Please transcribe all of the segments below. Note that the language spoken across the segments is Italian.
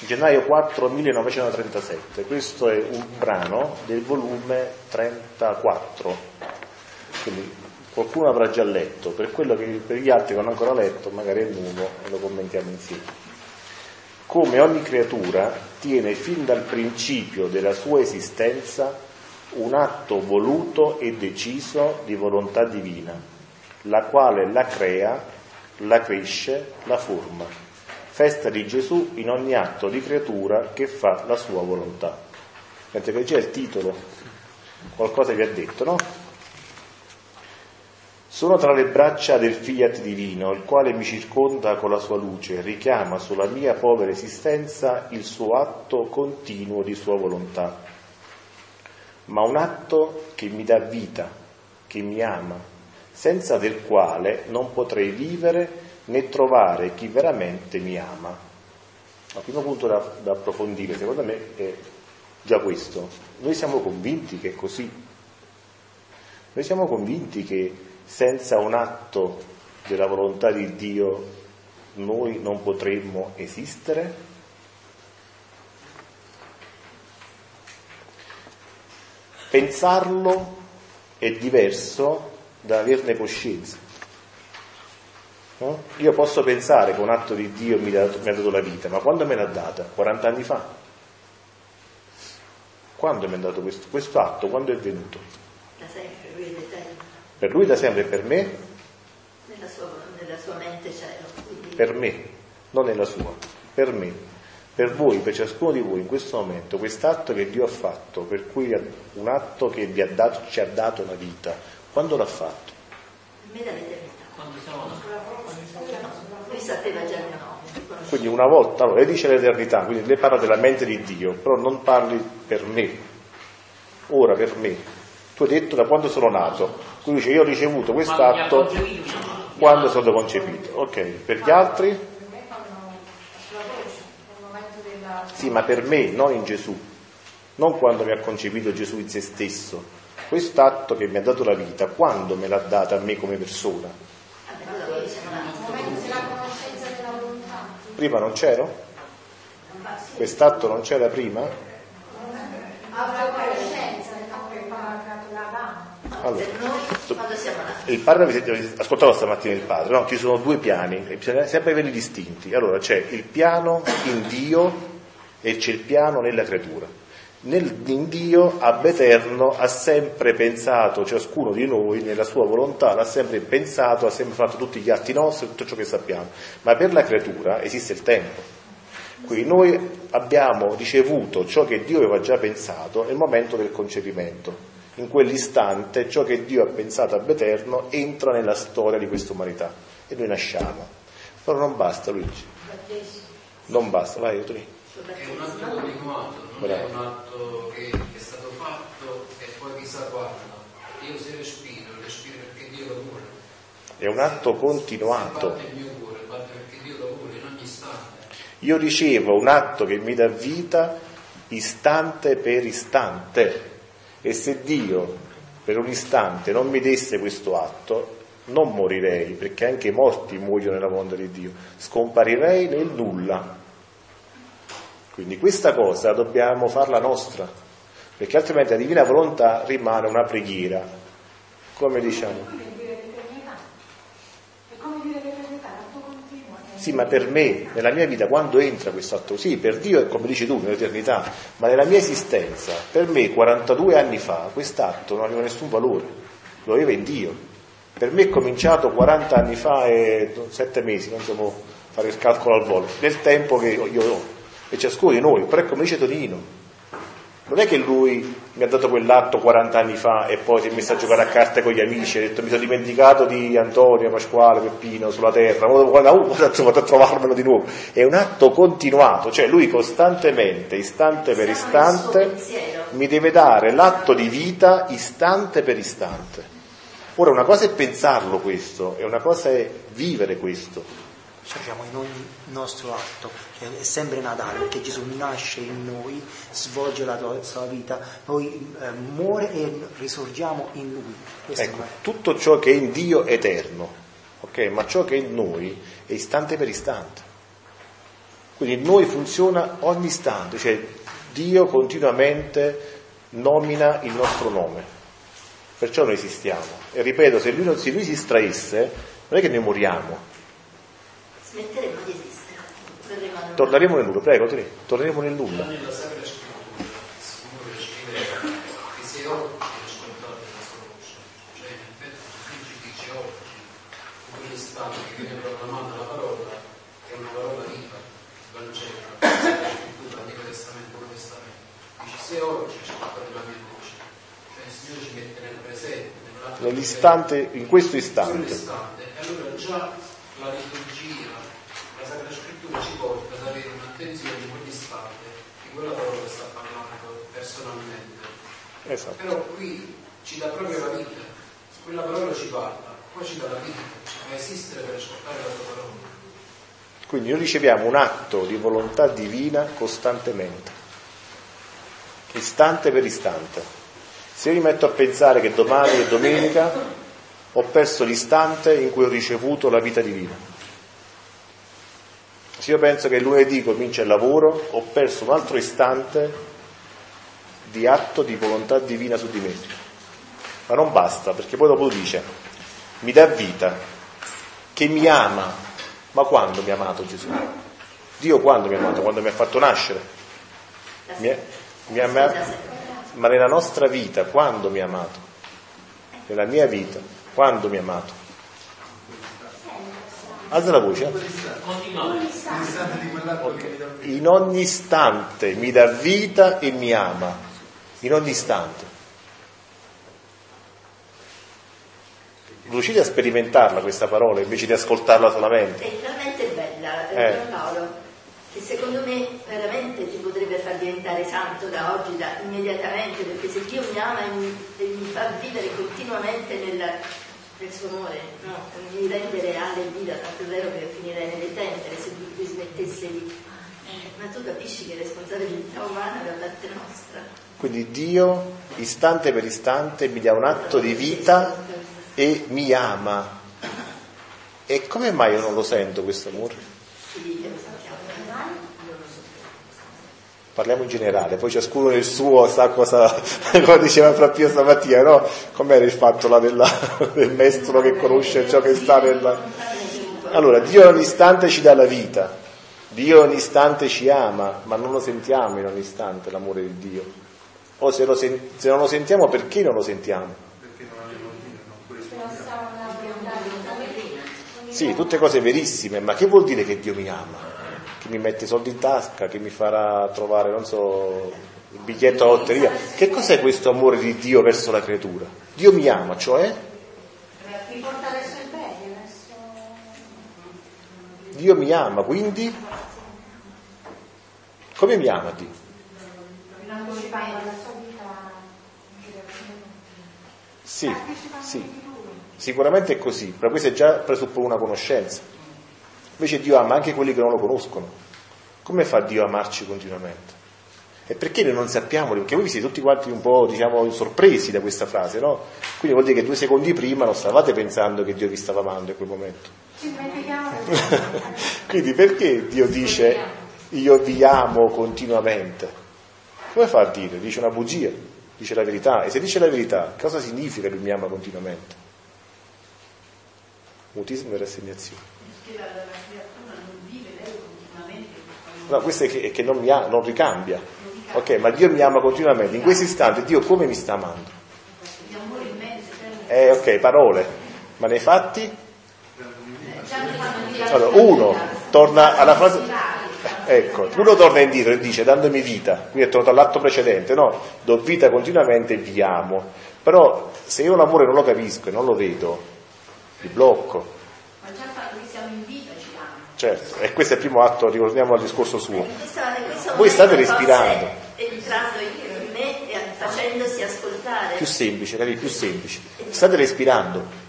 gennaio 4 1937. Questo è un brano del volume 34. Quindi qualcuno avrà già letto, per quello che per gli altri che hanno ancora letto, magari è nuovo e lo commentiamo insieme. Come ogni creatura tiene fin dal principio della sua esistenza un atto voluto e deciso di volontà divina, la quale la crea, la cresce, la forma. Festa di Gesù in ogni atto di creatura che fa la sua volontà. Mentre che c'è il titolo, qualcosa vi ha detto, no? Sono tra le braccia del fiat divino, il quale mi circonda con la sua luce, richiama sulla mia povera esistenza il suo atto continuo di sua volontà. Ma un atto che mi dà vita, che mi ama, senza del quale non potrei vivere né trovare chi veramente mi ama. Il primo punto da, da approfondire, secondo me, è già questo. Noi siamo convinti che è così. Noi siamo convinti che senza un atto della volontà di Dio noi non potremmo esistere? Pensarlo è diverso da averne coscienza. No? Io posso pensare che un atto di Dio mi, dato, mi ha dato la vita, ma quando me l'ha data? 40 anni fa. Quando mi ha dato questo, questo atto? Quando è venuto? Da sempre, lui è l'Eterno. Per lui da sempre e per me? Nella sua, nella sua mente cielo. Quindi Per me, non nella sua, per me. Per voi, per ciascuno di voi in questo momento, quest'atto che Dio ha fatto, per cui un atto che vi ha dato, ci ha dato la vita, quando l'ha fatto? per me dall'eternità. Quando siamo sapeva già il mio nome. Quindi una volta, allora lei dice l'eternità, quindi lei parla della mente di Dio, però non parli per me, ora per me. Tu hai detto da quando sono nato, quindi dice io ho ricevuto quest'atto quando sono concepito. Ok, per gli altri? Per me fanno sulla croce, nel momento della... Sì, ma per me, non in Gesù, non quando mi ha concepito Gesù in se stesso. Quest'atto che mi ha dato la vita, quando me l'ha data a me come persona? Vabbè, allora quando siamo nati. Nel momento della conoscenza della volontà. Prima non c'ero? Quest'atto non c'era prima? Allora, il padre, avete ascoltato stamattina il padre, no? Ci sono due piani, e bisogna sempre averli distinti. Allora c'è il piano in Dio e c'è il piano nella creatura. Nel, in Dio, ab eterno, ha sempre pensato ciascuno di noi, nella sua volontà, l'ha sempre pensato, ha sempre fatto tutti gli atti nostri, tutto ciò che sappiamo. Ma per la creatura esiste il tempo. Quindi noi abbiamo ricevuto ciò che Dio aveva già pensato nel momento del concepimento. In quell'istante ciò che Dio ha pensato ab eterno entra nella storia di questa umanità e noi nasciamo. Però non basta Luigi, non basta, vai Antonio. È un atto continuato, non Bravo. è un atto che è stato fatto e poi chissà quando. Io se respiro, respiro perché Dio lo vuole. È un atto continuato. Io ricevo un atto che mi dà vita istante per istante e se Dio per un istante non mi desse questo atto non morirei perché anche i morti muoiono nella volontà di Dio, scomparirei nel nulla. Quindi questa cosa dobbiamo farla nostra perché altrimenti la divina volontà rimane una preghiera, come diciamo. Sì, ma per me, nella mia vita, quando entra questo atto? Sì, per Dio è come dici tu, nell'eternità, ma nella mia esistenza, per me, 42 anni fa, quest'atto non aveva nessun valore, lo aveva in Dio. Per me è cominciato 40 anni fa e 7 mesi, non può fare il calcolo al volo, nel tempo che io ho, e ciascuno di noi, però è come dice Tonino. Non è che lui mi ha dato quell'atto 40 anni fa e poi si è messo a giocare a carte con gli amici, ha detto mi sono dimenticato di Antonio, Pasquale, Peppino sulla terra, guarda, uh, vado a trovarmelo di nuovo. È un atto continuato, cioè lui costantemente, istante per istante, mi deve dare l'atto di vita istante per istante. Ora una cosa è pensarlo questo, e una cosa è vivere questo. Ci diciamo in ogni nostro atto, che è sempre Natale, perché Gesù nasce in noi, svolge la sua vita, poi eh, muore e risorgiamo in Lui. Questo Ecco, è tutto ciò che è in Dio è eterno, ok? Ma ciò che è in noi è istante per istante. Quindi in noi funziona ogni istante, cioè Dio continuamente nomina il nostro nome, perciò noi esistiamo. E ripeto, se lui, non- se lui si estraesse, non è che noi moriamo, Smetteremo di esistere. Torneremo nel nulla, prego, te, torneremo nel nulla. Nella Sacra Scrittura il Signore scrive che se Esatto. Però qui ci dà proprio la vita, quella parola ci parla, poi ci dà la vita, fa esistere per ascoltare la tua parola. Quindi noi riceviamo un atto di volontà divina costantemente, istante per istante. Se io mi metto a pensare che domani è domenica, ho perso l'istante in cui ho ricevuto la vita divina. Se io penso che lunedì comincia il lavoro, ho perso un altro istante di atto di volontà divina su di me. Ma non basta, perché poi dopo dice, mi dà vita, che mi ama. Ma quando mi ha amato Gesù? Dio quando mi ha amato? Quando mi ha fatto nascere? Mi ha- mi ha amato- ma nella nostra vita, quando mi ha amato? Nella mia vita, quando mi ha amato? Alza la voce. Vita. In ogni istante mi dà vita e mi ama. In ogni istante. Riuscite a sperimentarla questa parola invece di ascoltarla solamente? È talmente bella, Eh. eh. Paolo, che secondo me veramente ti potrebbe far diventare santo da oggi, da, immediatamente, perché se Dio mi ama e mi, e mi fa vivere continuamente nel, nel suo amore, no? mi rende reale e vita, tanto è vero che finirei nelle tempere se lui smettesse di... Ma tu capisci che responsabilità umana da parte nostra? Quindi Dio, istante per istante, mi dà un atto di vita e mi ama. E come mai io non lo sento questo amore? Parliamo in generale, poi ciascuno nel suo sa cosa, come diceva fra Pio stamattina, no? Com'era il fatto là della- del mestolo che conosce ciò che sta nella... Allora, Dio ogni istante ci dà la vita, Dio ogni istante ci ama, ma non lo sentiamo in ogni istante l'amore di Dio. O se, lo sen- se non lo sentiamo, perché non lo sentiamo? Perché non avevo vita, non Sì, tutte cose verissime, ma che vuol dire che Dio mi ama? Che mi mette i soldi in tasca, che mi farà trovare, non so, il biglietto alla lotteria. Che cos'è questo amore di Dio verso la creatura? Dio mi ama, cioè mi porta verso il bene, verso... Dio mi ama, quindi come mi ama Dio? Sì, sì, sicuramente è così, però questo è già presuppone una conoscenza. Invece Dio ama anche quelli che non lo conoscono. Come fa Dio a amarci continuamente? E perché noi non sappiamo? Perché voi vi siete tutti quanti un po', diciamo, sorpresi da questa frase, no? Quindi vuol dire che due secondi prima non stavate pensando che Dio vi stava amando in quel momento. Quindi perché Dio dice io vi amo continuamente? Come fa a dire? Dice una bugia, dice la verità. E se dice la verità, cosa significa lui mi ama continuamente? Mutismo e rassegnazione. Perché la, la creatura non vive lei continuamente questo No, questo è che, è che non, mi ha, non ricambia. Ok, ma Dio mi ama continuamente. In questo istante Dio come mi sta amando? di amore immenso, eterno. Eh, ok, parole. Ma nei fatti? Già mi fanno dire Allora, uno torna alla frase... Ecco, uno torna indietro e dice dandomi vita, quindi è tornato all'atto precedente, no? Do vita continuamente e vi amo. Però se io l'amore non lo capisco e non lo vedo, mi blocco. Ma già il fatto che siamo in vita ci ama. Certo, e questo è il primo atto, ritorniamo al discorso suo. Voi state respirando. Entrando in me e facendosi ascoltare, Più semplice, capito? Più semplice. State respirando.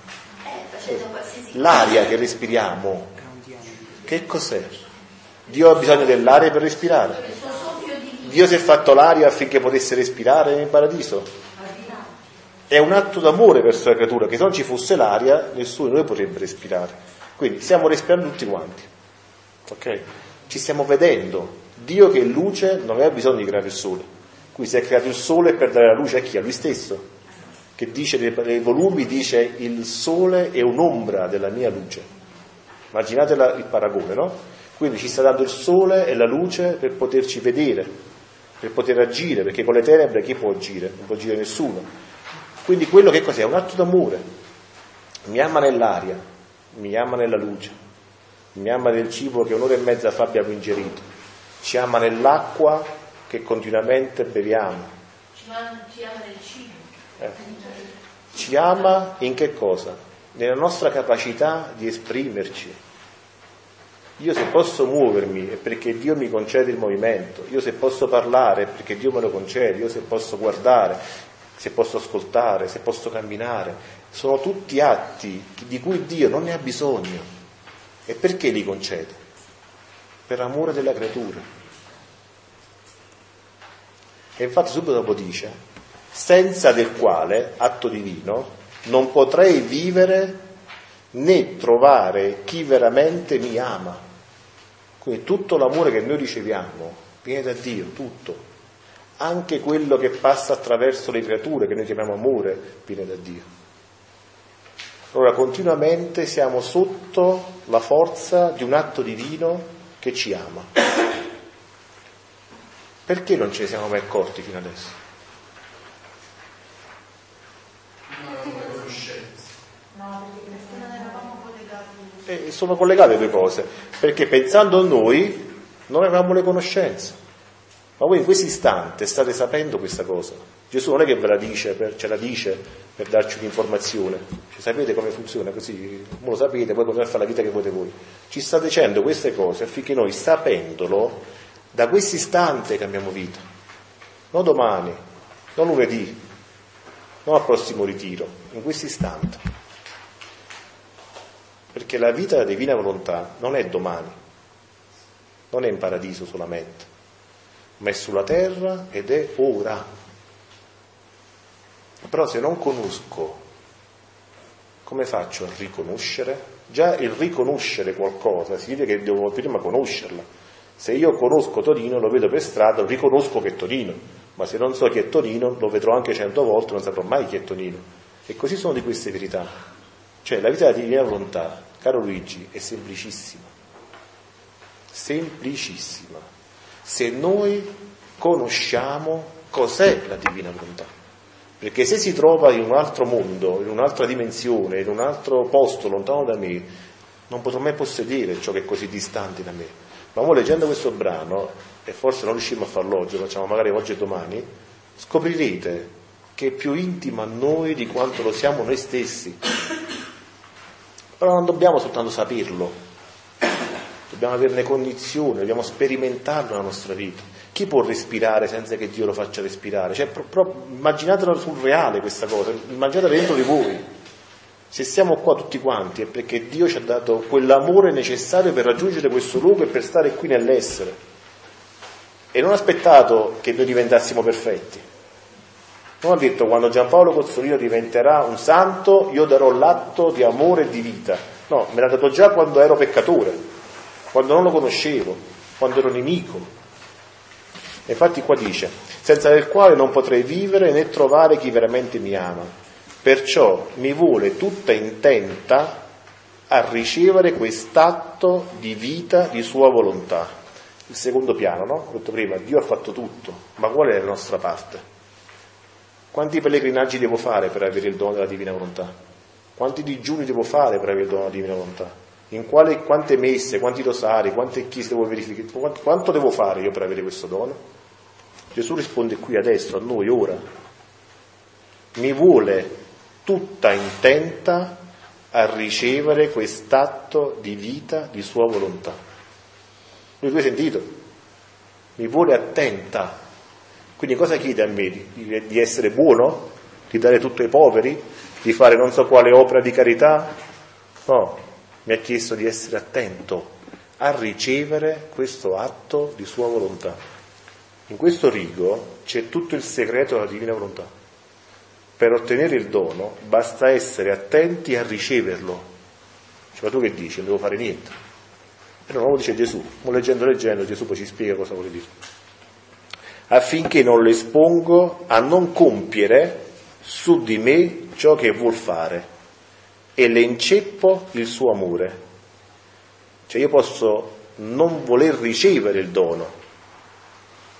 L'aria che respiriamo, che cos'è? Dio ha bisogno dell'aria per respirare. Dio si è fatto l'aria affinché potesse respirare nel paradiso. È un atto d'amore verso la creatura, che se non ci fosse l'aria, nessuno di noi potrebbe respirare. Quindi stiamo respirando tutti quanti. Ok? ci stiamo vedendo. Dio che è luce non aveva bisogno di creare il sole. Qui si è creato il sole per dare la luce a chi? A lui stesso. Che dice nei, volumi, dice il sole è un'ombra della mia luce. Immaginate il paragone, no? Quindi ci sta dando il sole e la luce per poterci vedere, per poter agire, perché con le tenebre chi può agire? Non può agire nessuno. Quindi quello che cos'è? È un atto d'amore. Mi ama nell'aria, mi ama nella luce, mi ama nel cibo che un'ora e mezza fa abbiamo ingerito, ci ama nell'acqua che continuamente beviamo. Ci ama, ci ama nel cibo. Eh. Ci ama in che cosa? Nella nostra capacità di esprimerci. Io se posso muovermi è perché Dio mi concede il movimento, io se posso parlare è perché Dio me lo concede, io se posso guardare, se posso ascoltare, se posso camminare, sono tutti atti di cui Dio non ne ha bisogno. E perché li concede? Per amore della creatura. E infatti subito dopo dice, senza del quale, atto divino, non potrei vivere né trovare chi veramente mi ama. Quindi tutto l'amore che noi riceviamo viene da Dio, tutto. Anche quello che passa attraverso le creature, che noi chiamiamo amore, viene da Dio. Allora continuamente siamo sotto la forza di un atto divino che ci ama. Perché non ce ne siamo mai accorti fino adesso? E sono collegate le due cose, perché pensando a noi non avevamo le conoscenze. Ma voi in questo istante state sapendo questa cosa. Gesù non è che ve la dice, per, ce la dice per darci un'informazione. Ci sapete come funziona così, voi lo sapete, poi continuate a fare la vita che volete voi. Ci sta dicendo queste cose affinché noi, sapendolo, da questo istante cambiamo vita. Non domani, non lunedì, non al prossimo ritiro, in questo istante. Perché la vita della divina volontà non è domani, non è in paradiso solamente ma è sulla terra ed è ora. Però se non conosco, come faccio a riconoscere? Già il riconoscere qualcosa significa che devo prima conoscerla. Se io conosco Torino, lo vedo per strada, riconosco che è Torino, ma se non so chi è Torino, lo vedrò anche cento volte, non saprò mai chi è Torino. E così sono di queste verità. Cioè la vita della divina volontà, caro Luigi, è semplicissima. Semplicissima se noi conosciamo cos'è la divina volontà. Perché se si trova in un altro mondo, in un'altra dimensione, in un altro posto lontano da me, non potrò mai possedere ciò che è così distante da me. Ma voi leggendo questo brano, e forse non riusciamo a farlo oggi, lo facciamo magari oggi e domani, scoprirete che è più intimo a noi di quanto lo siamo noi stessi. Però non dobbiamo soltanto saperlo, dobbiamo averne cognizione, dobbiamo sperimentarlo nella nostra vita. Chi può respirare senza che Dio lo faccia respirare? Cioè, pro, pro, immaginatela sul reale questa cosa, immaginatela dentro di voi. Se siamo qua tutti quanti è perché Dio ci ha dato quell'amore necessario per raggiungere questo luogo e per stare qui nell'essere. E non ha aspettato che noi diventassimo perfetti. Non ha detto quando Giampaolo Cozzolino diventerà un santo io darò l'atto di amore e di vita. No, me l'ha dato già quando ero peccatore quando non lo conoscevo, quando ero nemico. Infatti qua dice, senza del quale non potrei vivere né trovare chi veramente mi ama. Perciò mi vuole tutta intenta a ricevere quest'atto di vita di sua volontà. Il secondo piano, no? Ho detto prima, Dio ha fatto tutto, ma qual è la nostra parte? Quanti pellegrinaggi devo fare per avere il dono della divina volontà? Quanti digiuni devo fare per avere il dono della divina volontà? in quale, quante messe, quanti rosari, quante chiese devo verificare, quanto, quanto devo fare io per avere questo dono? Gesù risponde qui adesso, a noi, ora. Mi vuole tutta intenta a ricevere quest'atto di vita di sua volontà. Lui tu hai sentito? Mi vuole attenta. Quindi cosa chiede a me? Di, di essere buono? Di dare tutto ai poveri? Di fare non so quale opera di carità? No, mi ha chiesto di essere attento a ricevere questo atto di sua volontà. In questo rigo c'è tutto il segreto della divina volontà. Per ottenere il dono basta essere attenti a riceverlo. Cioè, ma tu che dici? Non devo fare niente. E non lo dice Gesù, leggendo leggendo Gesù poi ci spiega cosa vuole dire. Affinché non lo espongo a non compiere su di me ciò che vuol fare e le inceppo il suo amore. Cioè io posso non voler ricevere il dono,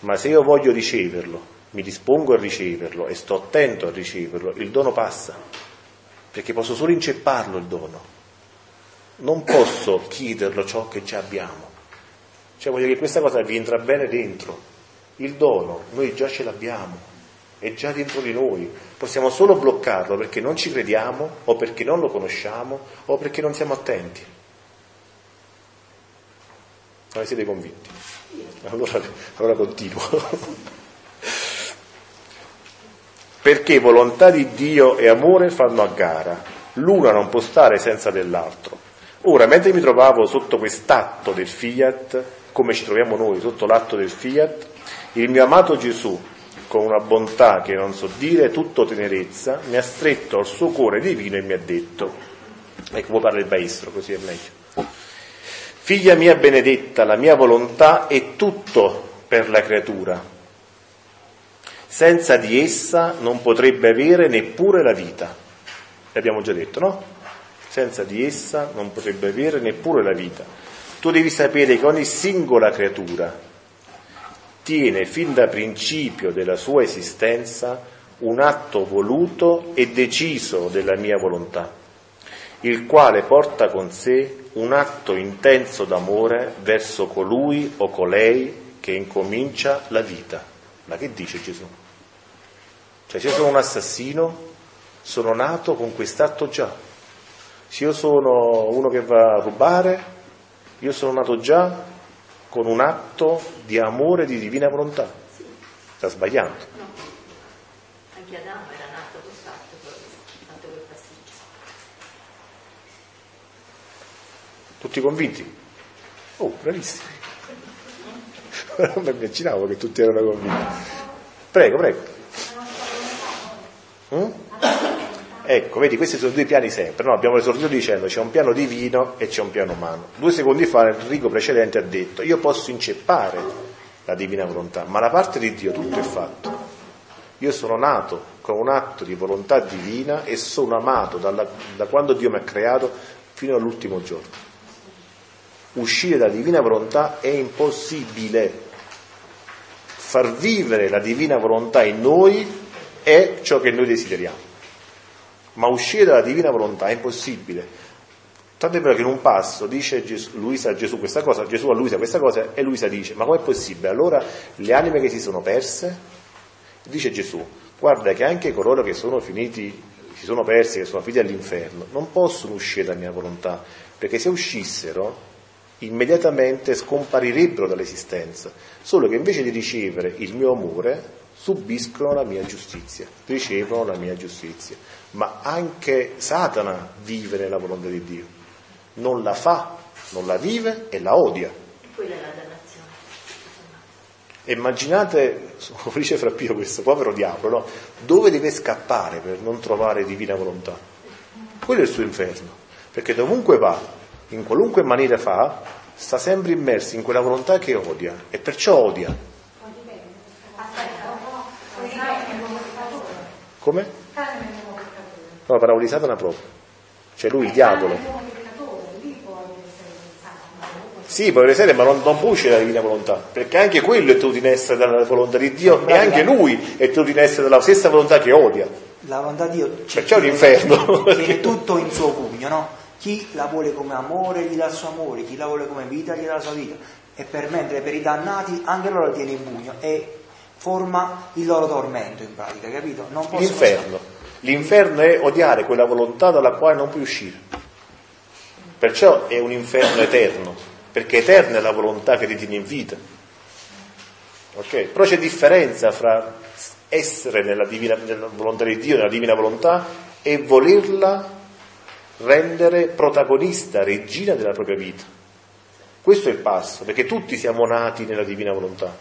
ma se io voglio riceverlo, mi dispongo a riceverlo e sto attento a riceverlo, il dono passa, perché posso solo incepparlo il dono, non posso chiederlo ciò che già abbiamo. Cioè voglio che questa cosa vi entra bene dentro, il dono noi già ce l'abbiamo, è già dentro di noi, possiamo solo bloccarlo perché non ci crediamo o perché non lo conosciamo o perché non siamo attenti. Non ne siete convinti? Allora, allora continuo. perché volontà di Dio e amore fanno a gara, l'una non può stare senza dell'altro. Ora, mentre mi trovavo sotto quest'atto del fiat, come ci troviamo noi sotto l'atto del fiat, il mio amato Gesù, con una bontà che non so dire, tutto tenerezza, mi ha stretto al suo cuore divino e mi ha detto, ecco, può parlare il maestro, così è meglio. Figlia mia benedetta, la mia volontà è tutto per la creatura. Senza di essa non potrebbe avere neppure la vita. L'abbiamo già detto, no? Senza di essa non potrebbe avere neppure la vita. Tu devi sapere che ogni singola creatura, tiene fin da principio della sua esistenza un atto voluto e deciso della mia volontà, il quale porta con sé un atto intenso d'amore verso colui o colei che incomincia la vita. Ma che dice Gesù? Cioè se io sono un assassino, sono nato con quest'atto già. Se io sono uno che va a rubare, io sono nato già con un atto di amore di divina volontà. Sta sbagliando. No, anche Adamo era nato con fatto, quel passaggio. Tutti convinti? Oh, bravissimi. Non mi immaginavo che tutti erano convinti. Prego, prego. Mm? Ecco, vedi, questi sono due piani sempre. No? Abbiamo esordito dicendo c'è un piano divino e c'è un piano umano. Due secondi fa Enrico precedente ha detto io posso inceppare la divina volontà, ma la parte di Dio tutto è fatto. Io sono nato con un atto di volontà divina e sono amato dalla, da quando Dio mi ha creato fino all'ultimo giorno. Uscire dalla divina volontà è impossibile. Far vivere la divina volontà in noi è ciò che noi desideriamo ma uscire dalla divina volontà è impossibile. Tanto è vero che in un passo dice Gesù, Luisa a Gesù questa cosa, Gesù a Luisa questa cosa e Luisa dice, ma com'è possibile? Allora le anime che si sono perse, dice Gesù, guarda che anche coloro che sono finiti, si sono persi, che sono finiti all'inferno, non possono uscire dalla mia volontà, perché se uscissero immediatamente scomparirebbero dall'esistenza, solo che invece di ricevere il mio amore subiscono la mia giustizia, ricevono la mia giustizia ma anche Satana vive nella volontà di Dio, non la fa, non la vive e la odia. Quella è la dannazione. Immaginate, dice fra Pio questo povero diavolo, no? dove deve scappare per non trovare divina volontà? Quello è il suo inferno, perché dovunque va, in qualunque maniera fa, sta sempre immerso in quella volontà che odia e perciò odia. Come? No, la parola di Satana proprio. Cioè lui il diavolo. Sì, può essere, ma non, non può uscire dalla divina volontà, perché anche quello è tenuto in essere dalla volontà di Dio e anche lui è tenuto in essere dalla stessa volontà che odia. La volontà di Dio Perciò è un inferno. Tiene tutto in suo pugno, no? Chi la vuole come amore gli dà il suo amore, chi la vuole come vita gli dà la sua vita. E per mentre per i dannati anche loro la tiene in pugno e forma il loro tormento in pratica, capito? Non L'inferno. Stare. L'inferno è odiare quella volontà dalla quale non puoi uscire. Perciò è un inferno eterno, perché eterna è la volontà che ti tiene in vita. Okay? Però c'è differenza fra essere nella, divina, nella volontà di Dio, nella divina volontà, e volerla rendere protagonista, regina della propria vita. Questo è il passo, perché tutti siamo nati nella divina volontà.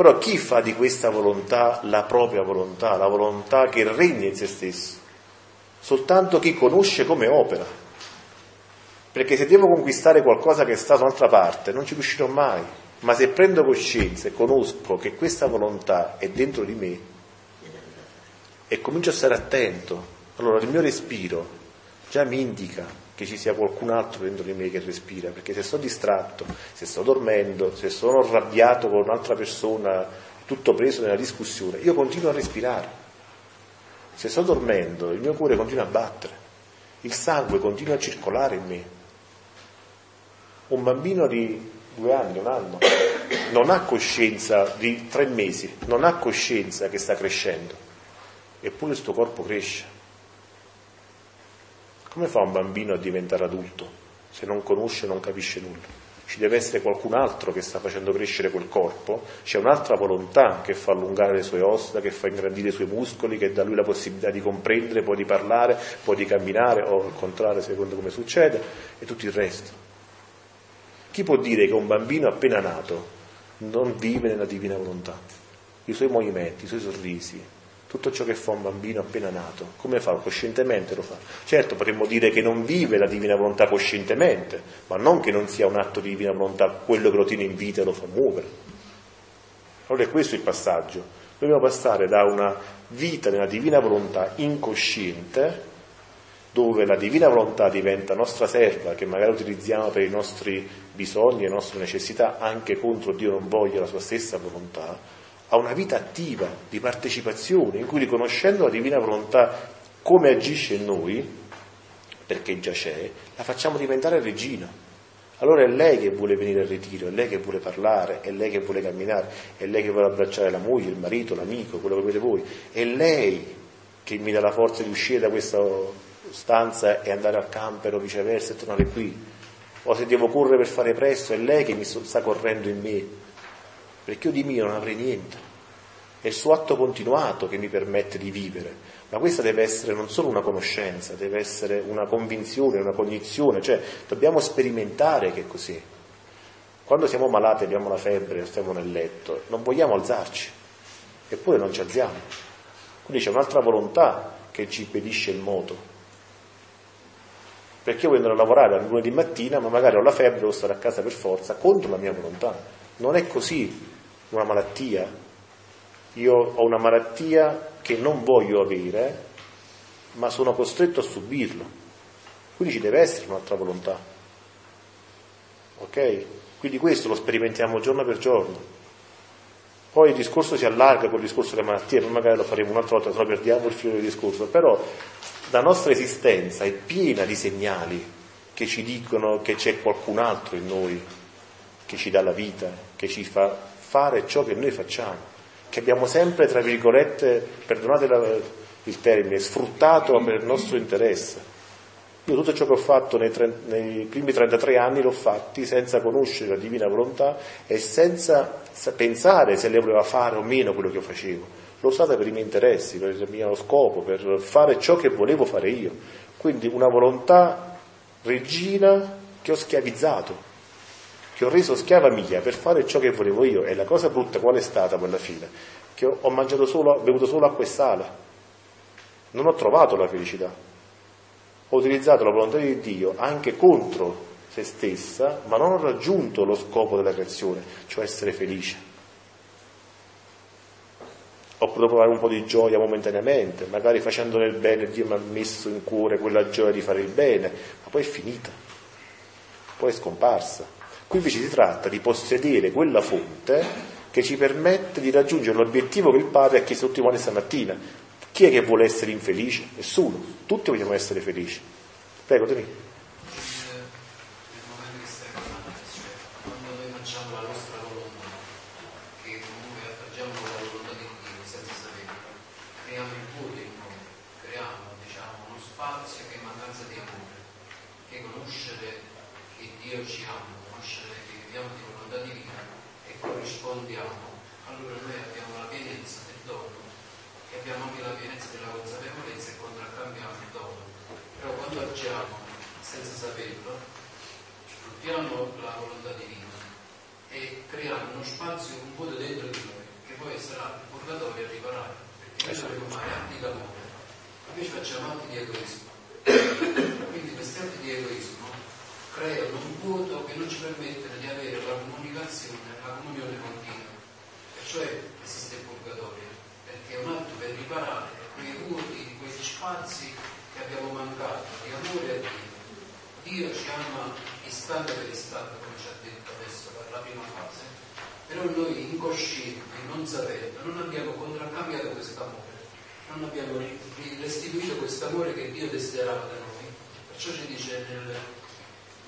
Però chi fa di questa volontà la propria volontà, la volontà che regna in se stesso? Soltanto chi conosce come opera. Perché se devo conquistare qualcosa che è stato un'altra parte, non ci riuscirò mai. Ma se prendo coscienza e conosco che questa volontà è dentro di me e comincio a stare attento, allora il mio respiro già mi indica che ci sia qualcun altro dentro di me che respira, perché se sto distratto, se sto dormendo, se sono arrabbiato con un'altra persona, tutto preso nella discussione, io continuo a respirare. Se sto dormendo, il mio cuore continua a battere, il sangue continua a circolare in me. Un bambino di due anni, un anno, non ha coscienza di tre mesi, non ha coscienza che sta crescendo, eppure il suo corpo cresce. Come fa un bambino a diventare adulto se non conosce, non capisce nulla? Ci deve essere qualcun altro che sta facendo crescere quel corpo, c'è un'altra volontà che fa allungare le sue ossa, che fa ingrandire i suoi muscoli, che dà lui la possibilità di comprendere, poi di parlare, poi di camminare, o al contrario, secondo come succede, e tutto il resto. Chi può dire che un bambino appena nato non vive nella divina volontà? I suoi movimenti, i suoi sorrisi, tutto ciò che fa un bambino appena nato, come fa? Coscientemente lo fa. Certo, potremmo dire che non vive la divina volontà coscientemente, ma non che non sia un atto di divina volontà quello che lo tiene in vita e lo fa muovere. Allora è questo il passaggio. Dobbiamo passare da una vita nella divina volontà incosciente, dove la divina volontà diventa nostra serva, che magari utilizziamo per i nostri bisogni e le nostre necessità, anche contro Dio non voglia la sua stessa volontà, a una vita attiva di partecipazione, in cui riconoscendo la divina volontà come agisce in noi, perché già c'è, la facciamo diventare regina. Allora è lei che vuole venire al ritiro, è lei che vuole parlare, è lei che vuole camminare, è lei che vuole abbracciare la moglie, il marito, l'amico, quello che volete voi, è lei che mi dà la forza di uscire da questa stanza e andare al camper o viceversa e tornare qui. O se devo correre per fare presto, è lei che mi sta correndo in me perché io di mio non avrei niente. È il suo atto continuato che mi permette di vivere, ma questa deve essere non solo una conoscenza, deve essere una convinzione, una cognizione, cioè dobbiamo sperimentare che è così. Quando siamo malati, abbiamo la febbre, stiamo nel letto, non vogliamo alzarci, eppure non ci alziamo. Quindi c'è un'altra volontà che ci impedisce il moto. Perché io voglio andare a lavorare al lunedì mattina, ma magari ho la febbre, devo stare a casa per forza, contro la mia volontà. Non è così una malattia. Io ho una malattia che non voglio avere, ma sono costretto a subirlo. Quindi ci deve essere un'altra volontà. Ok? Quindi questo lo sperimentiamo giorno per giorno. Poi il discorso si allarga con il discorso delle malattie, poi magari lo faremo un'altra volta, se no perdiamo il filo del discorso, però la nostra esistenza è piena di segnali che ci dicono che c'è qualcun altro in noi che ci dà la vita, che ci fa fare ciò che noi facciamo, che abbiamo sempre, tra virgolette, perdonate la, il termine, sfruttato per il nostro interesse. Io tutto ciò che ho fatto nei, tre, nei primi 33 anni l'ho fatti senza conoscere la divina volontà e senza pensare se lei voleva fare o meno quello che io facevo. L'ho usata per i miei interessi, per il mio scopo, per fare ciò che volevo fare io. Quindi una volontà regina che ho schiavizzato che ho reso schiava mia per fare ciò che volevo io. E la cosa brutta qual è stata quella fine? Che ho, mangiato solo, ho bevuto solo acqua e sale. Non ho trovato la felicità. Ho utilizzato la volontà di Dio anche contro se stessa, ma non ho raggiunto lo scopo della creazione, cioè essere felice. Ho potuto provare un po' di gioia momentaneamente, magari facendone il bene Dio mi ha messo in cuore quella gioia di fare il bene, ma poi è finita, poi è scomparsa. Qui invece si tratta di possedere quella fonte che ci permette di raggiungere l'obiettivo che il Padre ha chiesto tutti quanti stamattina. Chi è che vuole essere infelice? Nessuno, tutti vogliamo essere felici. Prego, Tony. Dio ci ama istante per istante, come ci ha detto adesso per la prima fase, però noi incoscienti, non sapendo, non abbiamo contraccambiato questo amore, non abbiamo restituito questo amore che Dio desiderava da noi. Perciò ci dice nel,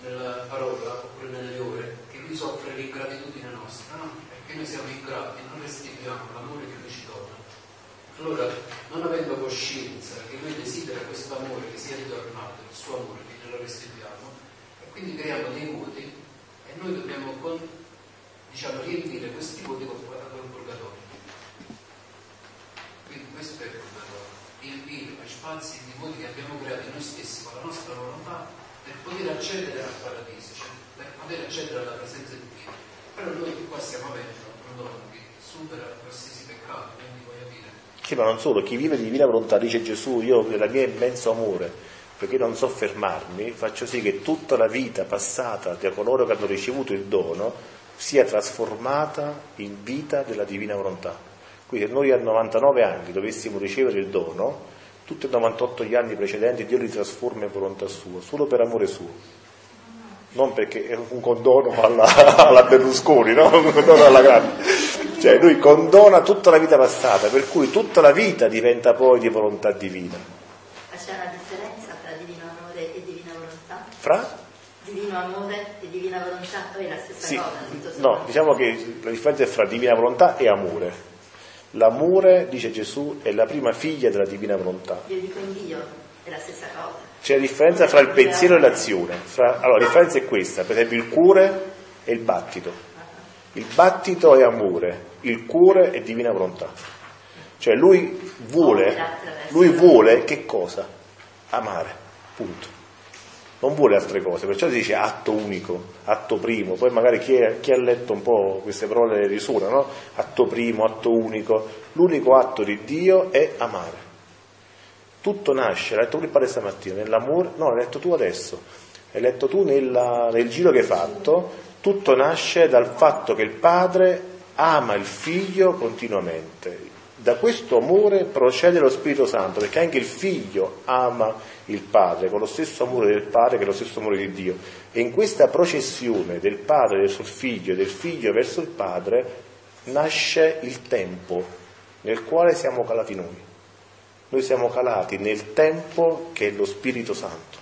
nella parola, oppure nelle ore, che Lui soffre l'ingratitudine nostra, no? Perché noi siamo ingrati, non restituiamo l'amore che Lui ci dona. Allora, non avendo coscienza che Lui desidera questo amore che sia ritornato, il suo amore che glielo restituiamo, quindi creiamo dei vuoti e noi dobbiamo con, diciamo, riempire questi vuoti con, con purgatorio. Quindi questo è il purgatorio, riempire quei spazi di vuoti che abbiamo creato noi stessi con la nostra volontà per poter accedere al paradiso, cioè per poter accedere alla presenza di Dio. Però noi qua stiamo avendo un dono che supera qualsiasi peccato, quindi voglio dire. Sì, ma non solo, chi vive di divina volontà, dice Gesù, io nella mia immenso amore, perché non so fermarmi, faccio sì che tutta la vita passata da coloro che hanno ricevuto il dono sia trasformata in vita della divina volontà. Quindi se noi a 99 anni dovessimo ricevere il dono, tutti i 98 gli anni precedenti Dio li trasforma in volontà sua, solo per amore suo. Non perché è un condono alla, alla Berlusconi, no? Un condono alla grande. Cioè lui condona tutta la vita passata, per cui tutta la vita diventa poi di volontà divina. Ma c'è una differenza tra divino amore e divina volontà? Fra? Divino amore e divina volontà è la stessa Sì, cosa, no, diciamo che la differenza è fra divina volontà e amore. L'amore, dice Gesù, è la prima figlia della divina volontà. Io dico in Dio, è la stessa cosa. C'è la differenza fra il pensiero e l'azione. Fra- allora, la differenza è questa, per esempio il cuore e il battito. Il battito è amore, il cuore è divina volontà. Cioè lui vuole, lui vuole che cosa? Amare, punto. Non vuole altre cose, perciò si dice atto unico, atto primo, poi magari chi, è- chi ha letto un po' queste parole risuona, no? Atto primo, atto unico, l'unico atto di Dio è amare. Tutto nasce, l'hai letto tu il padre stamattina, nell'amore, no, l'hai letto tu adesso, hai letto tu nella- nel giro che hai fatto, tutto nasce dal fatto che il padre ama il figlio continuamente. Da questo amore procede lo Spirito Santo, perché anche il figlio ama il padre con lo stesso amore del padre che è lo stesso amore di Dio. E in questa processione del padre verso il figlio e del figlio verso il padre nasce il tempo nel quale siamo calati noi. Noi siamo calati nel tempo che è lo Spirito Santo.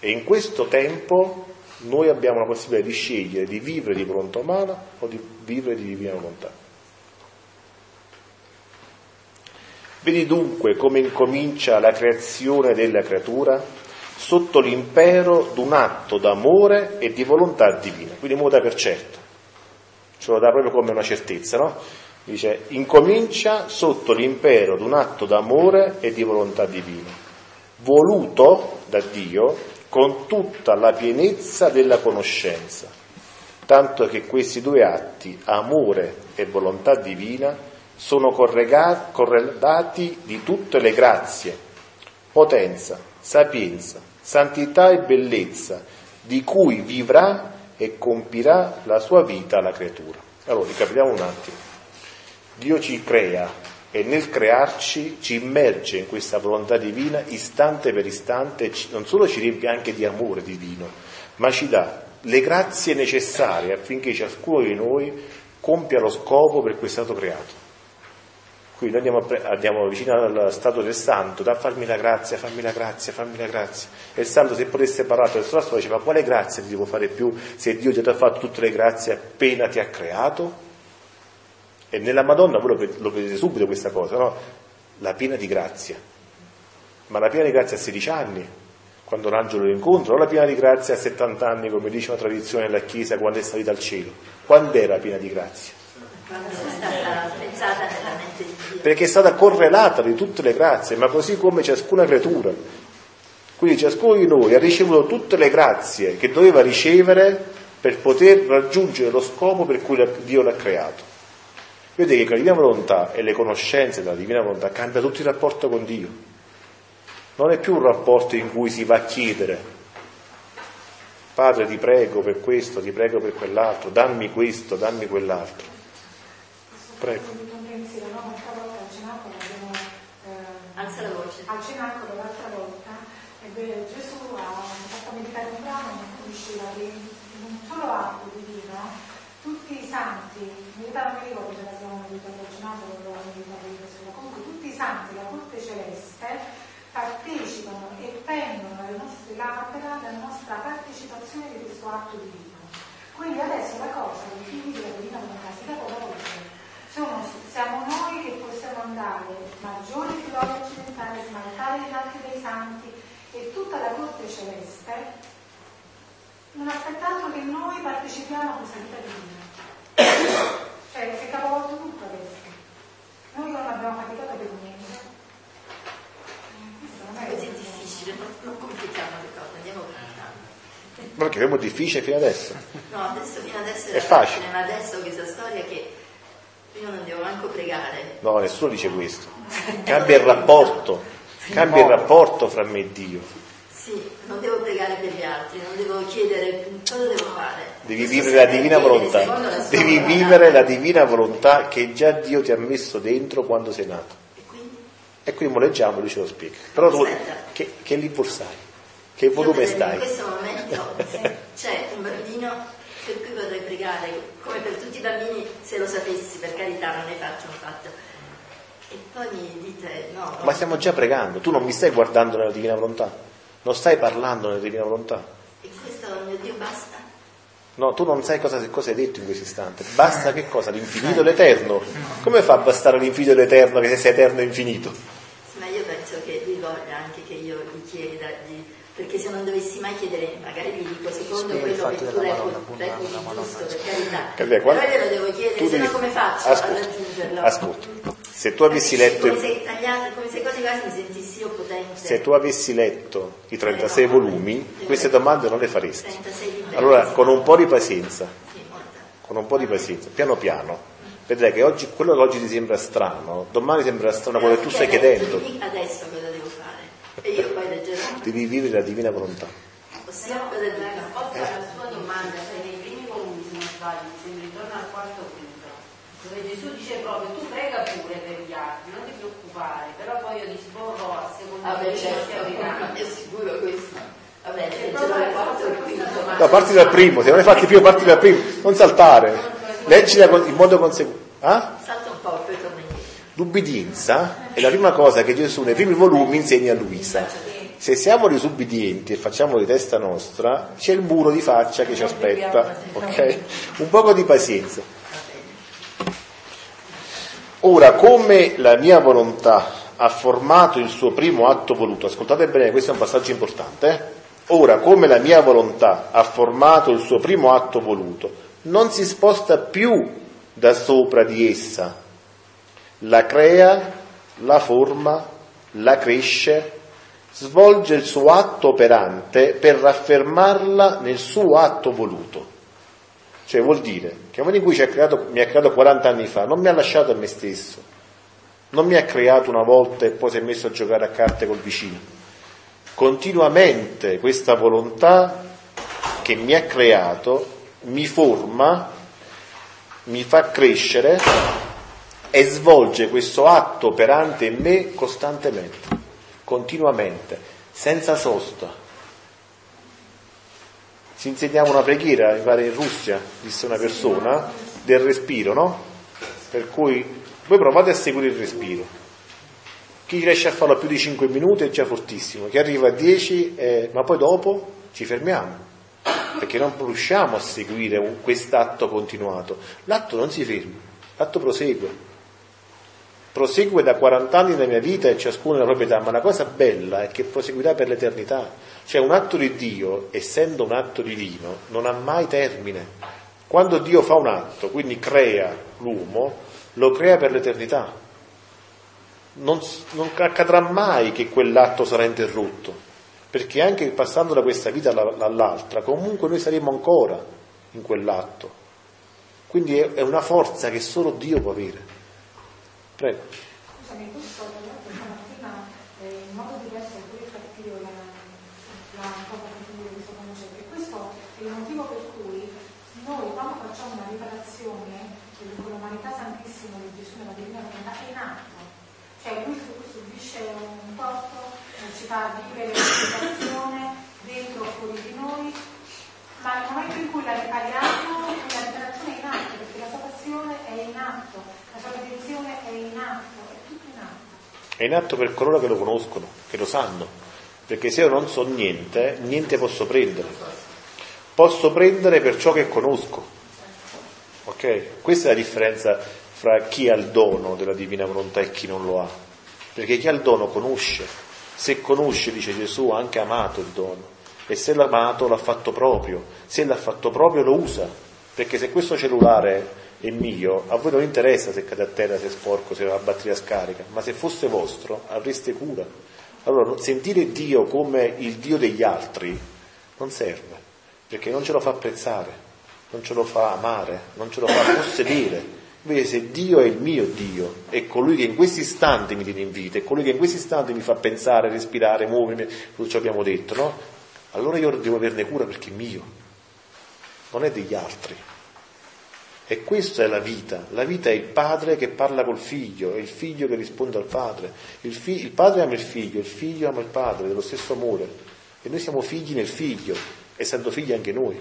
E in questo tempo noi abbiamo la possibilità di scegliere di vivere di volontà umana o di vivere di divina volontà. Vedi dunque come incomincia la creazione della creatura sotto l'impero d'un atto d'amore e di volontà divina, quindi muta per certo, ce lo dà proprio come una certezza, no? Dice, incomincia sotto l'impero d'un atto d'amore e di volontà divina, voluto da Dio con tutta la pienezza della conoscenza, tanto che questi due atti, amore e volontà divina, sono corredati di tutte le grazie, potenza, sapienza, santità e bellezza, di cui vivrà e compirà la sua vita la creatura. Allora, ricapitiamo un attimo. Dio ci crea e nel crearci ci immerge in questa volontà divina istante per istante, non solo ci riempie anche di amore divino, ma ci dà le grazie necessarie affinché ciascuno di noi compia lo scopo per cui è stato creato. Quindi noi andiamo, andiamo vicino al stato del santo, da farmi la grazia, fammi la grazia, fammi la grazia. E il santo se potesse parlare attraverso la storia diceva quale grazia ti devo fare più se Dio ti ha fatto tutte le grazie appena ti ha creato? E nella Madonna voi lo, lo vedete subito questa cosa, no? La piena di grazia. Ma la piena di grazia a 16 anni, quando l'angelo lo incontra, o la piena di grazia a 70 anni, come dice una tradizione della Chiesa, quando è salita al cielo. Quando era piena di grazia? Perché è stata correlata di tutte le grazie, ma così come ciascuna creatura. Quindi ciascuno di noi ha ricevuto tutte le grazie che doveva ricevere per poter raggiungere lo scopo per cui Dio l'ha creato. Vedete che la divina volontà e le conoscenze della divina volontà cambia tutto il rapporto con Dio. Non è più un rapporto in cui si va a chiedere, Padre ti prego per questo, ti prego per quell'altro, dammi questo, dammi quell'altro. Prego. Un pensiero, no? Qualche volta al cenacolo abbiamo eh, Alza la voce. al cenacolo l'altra volta ebbe Gesù ha fatto meditare un brano in cui diceva che in un solo atto divino tutti i santi, in realtà non mi ricordo se l'abbiamo meditato al cenacolo l'abbiamo meditato in questo, comunque tutti i santi della corte celeste partecipano e pendono alle nostre labbra della nostra partecipazione di questo atto divino. Quindi adesso la cosa dei figli della divina volontà si capovolge. Sono, siamo noi che possiamo andare maggiori filoni occidentali, smaltare gli atti dei santi e tutta la corte celeste non aspetta altro che noi partecipiamo a questa vita divina. Cioè, si è capovolto tutto adesso. Noi non abbiamo faticato per niente. Questo non è Così difficile, non, non complichiamo le cose, andiamo calma. Ma che abbiamo difficile fino adesso. No, adesso fino adesso È facile. ma adesso questa storia che io non devo manco pregare. No, nessuno dice questo. Cambia il rapporto, cambia il rapporto fra me e Dio. Sì, non devo pregare per gli altri, non devo chiedere cosa devo fare. Devi Questo vivere la divina volontà. la Devi volontà. vivere la divina volontà che già Dio ti ha messo dentro quando sei nato. E quindi E qui mo leggiamo, lui ce lo spiega. Però tu, che, che libro sai? Che volume stai? in questo momento c'è un bambino per cui vorrei pregare, come per tutti i bambini, se lo sapessi, per carità, non ne faccio un fatto. E poi mi dite, no. Ma stiamo già pregando, tu non mi stai guardando nella divina volontà, non stai parlando nella divina volontà. E questo, mio Dio, basta? No, tu non sai cosa, cosa hai detto in questo istante. Basta che cosa? L'infinito e l'eterno. Come fa a bastare l'infinito e l'eterno che se sei eterno e infinito? Ma io penso che lui voglia anche che io gli chieda di... perché se non dovessi mai chiedere, magari secondo i quello che tu della reputi giusto, per carità. Quando- Però glielo devo chiedere, tu se no devi- come faccio Ascolta, a raggiungerlo? Ascolta, se tu avessi letto, Come se, tagliate, come se quasi quasi mi sentissi io potente. se tu avessi letto i 36 volumi, queste domande non le faresti. 36 libri. Allora, con un po' di pazienza, con un po' di pazienza, piano piano, vedrai che oggi, quello che oggi ti sembra strano, domani sembrerà strano quello che tu stai chiedendo. Adesso cosa devo fare? E io poi leggerò. Devi vivere la divina volontà. Ossia cosa La risposta alla sua domanda, cioè nei primi volumi, se non sbaglio, mi sembra intorno al quarto o quinto, dove Gesù dice proprio tu prega pure per gli altri, non ti preoccupare, però poi io disporrò a seconda Vabbè, che certo, è sicuro questo. Vabbè, e domanda. No, parti dal primo, se non hai fatti prima, parti dal primo, non saltare. Leggila in modo conseguente. Ah? Salta un po' e poi torna indietro. L'ubbidienza è la prima cosa che Gesù nei primi volumi insegna a Luisa. Se siamo disubbidienti e facciamo di testa nostra, c'è il muro di faccia che ci aspetta, ok? Un poco di pazienza. Ora, come la mia volontà ha formato il suo primo atto voluto, ascoltate bene, questo è un passaggio importante. eh? Ora, come la mia volontà ha formato il suo primo atto voluto, non si sposta più da sopra di essa, la crea, la forma, la cresce, svolge il suo atto operante per raffermarla nel suo atto voluto. Cioè vuol dire che momento in cui creato, mi ha creato 40 anni fa, non mi ha lasciato a me stesso, non mi ha creato una volta e poi si è messo a giocare a carte col vicino. Continuamente questa volontà che mi ha creato mi forma, mi fa crescere e svolge questo atto operante in me costantemente, continuamente, senza sosta. Si insegnava una preghiera, mi pare in Russia, disse una persona, del respiro, no? Per cui voi provate a seguire il respiro. Chi riesce a farlo più di 5 minuti è già fortissimo, chi arriva a 10, eh, ma poi dopo ci fermiamo, perché non riusciamo a seguire un- quest'atto continuato. L'atto non si ferma, l'atto prosegue prosegue da 40 anni nella mia vita e ciascuno nella propria età, ma la cosa bella è che proseguirà per l'eternità. Cioè un atto di Dio, essendo un atto divino, non ha mai termine. Quando Dio fa un atto, quindi crea l'uomo, lo crea per l'eternità. Non, non accadrà mai che quell'atto sarà interrotto, perché anche passando da questa vita alla- all'altra, comunque noi saremo ancora in quell'atto. Quindi è una forza che solo Dio può avere. Prego. Scusami, tu prima eh, in modo diverso in cui effettivo la, la cosa che tu questo concetto. E questo è il motivo per cui noi quando facciamo una riparazione dell'umanità santissima di Gesù nella divina volontà è in atto. Cioè lui subisce un corpo, eh, ci fa vivere la situazione dentro o fuori di noi, ma nel momento in cui la ripariamo, eh, È in atto per coloro che lo conoscono, che lo sanno, perché se io non so niente, niente posso prendere. Posso prendere per ciò che conosco. Ok? Questa è la differenza fra chi ha il dono della divina volontà e chi non lo ha. Perché chi ha il dono conosce. Se conosce, dice Gesù, ha anche amato il dono. E se l'ha amato l'ha fatto proprio. Se l'ha fatto proprio lo usa. Perché se questo cellulare è mio, a voi non interessa se cade a terra, se è sporco, se la batteria scarica, ma se fosse vostro avreste cura. Allora, sentire Dio come il Dio degli altri non serve, perché non ce lo fa apprezzare non ce lo fa amare, non ce lo fa possedere. Invece se Dio è il mio Dio, è colui che in questo istante mi tiene in vita, è colui che in questo istante mi fa pensare, respirare, muovermi, tutto ciò abbiamo detto, no? Allora io devo averne cura perché è mio, non è degli altri. E questa è la vita. La vita è il padre che parla col figlio, è il figlio che risponde al padre. Il, fi- il padre ama il figlio, il figlio ama il padre, dello stesso amore. E noi siamo figli nel figlio, essendo figli anche noi.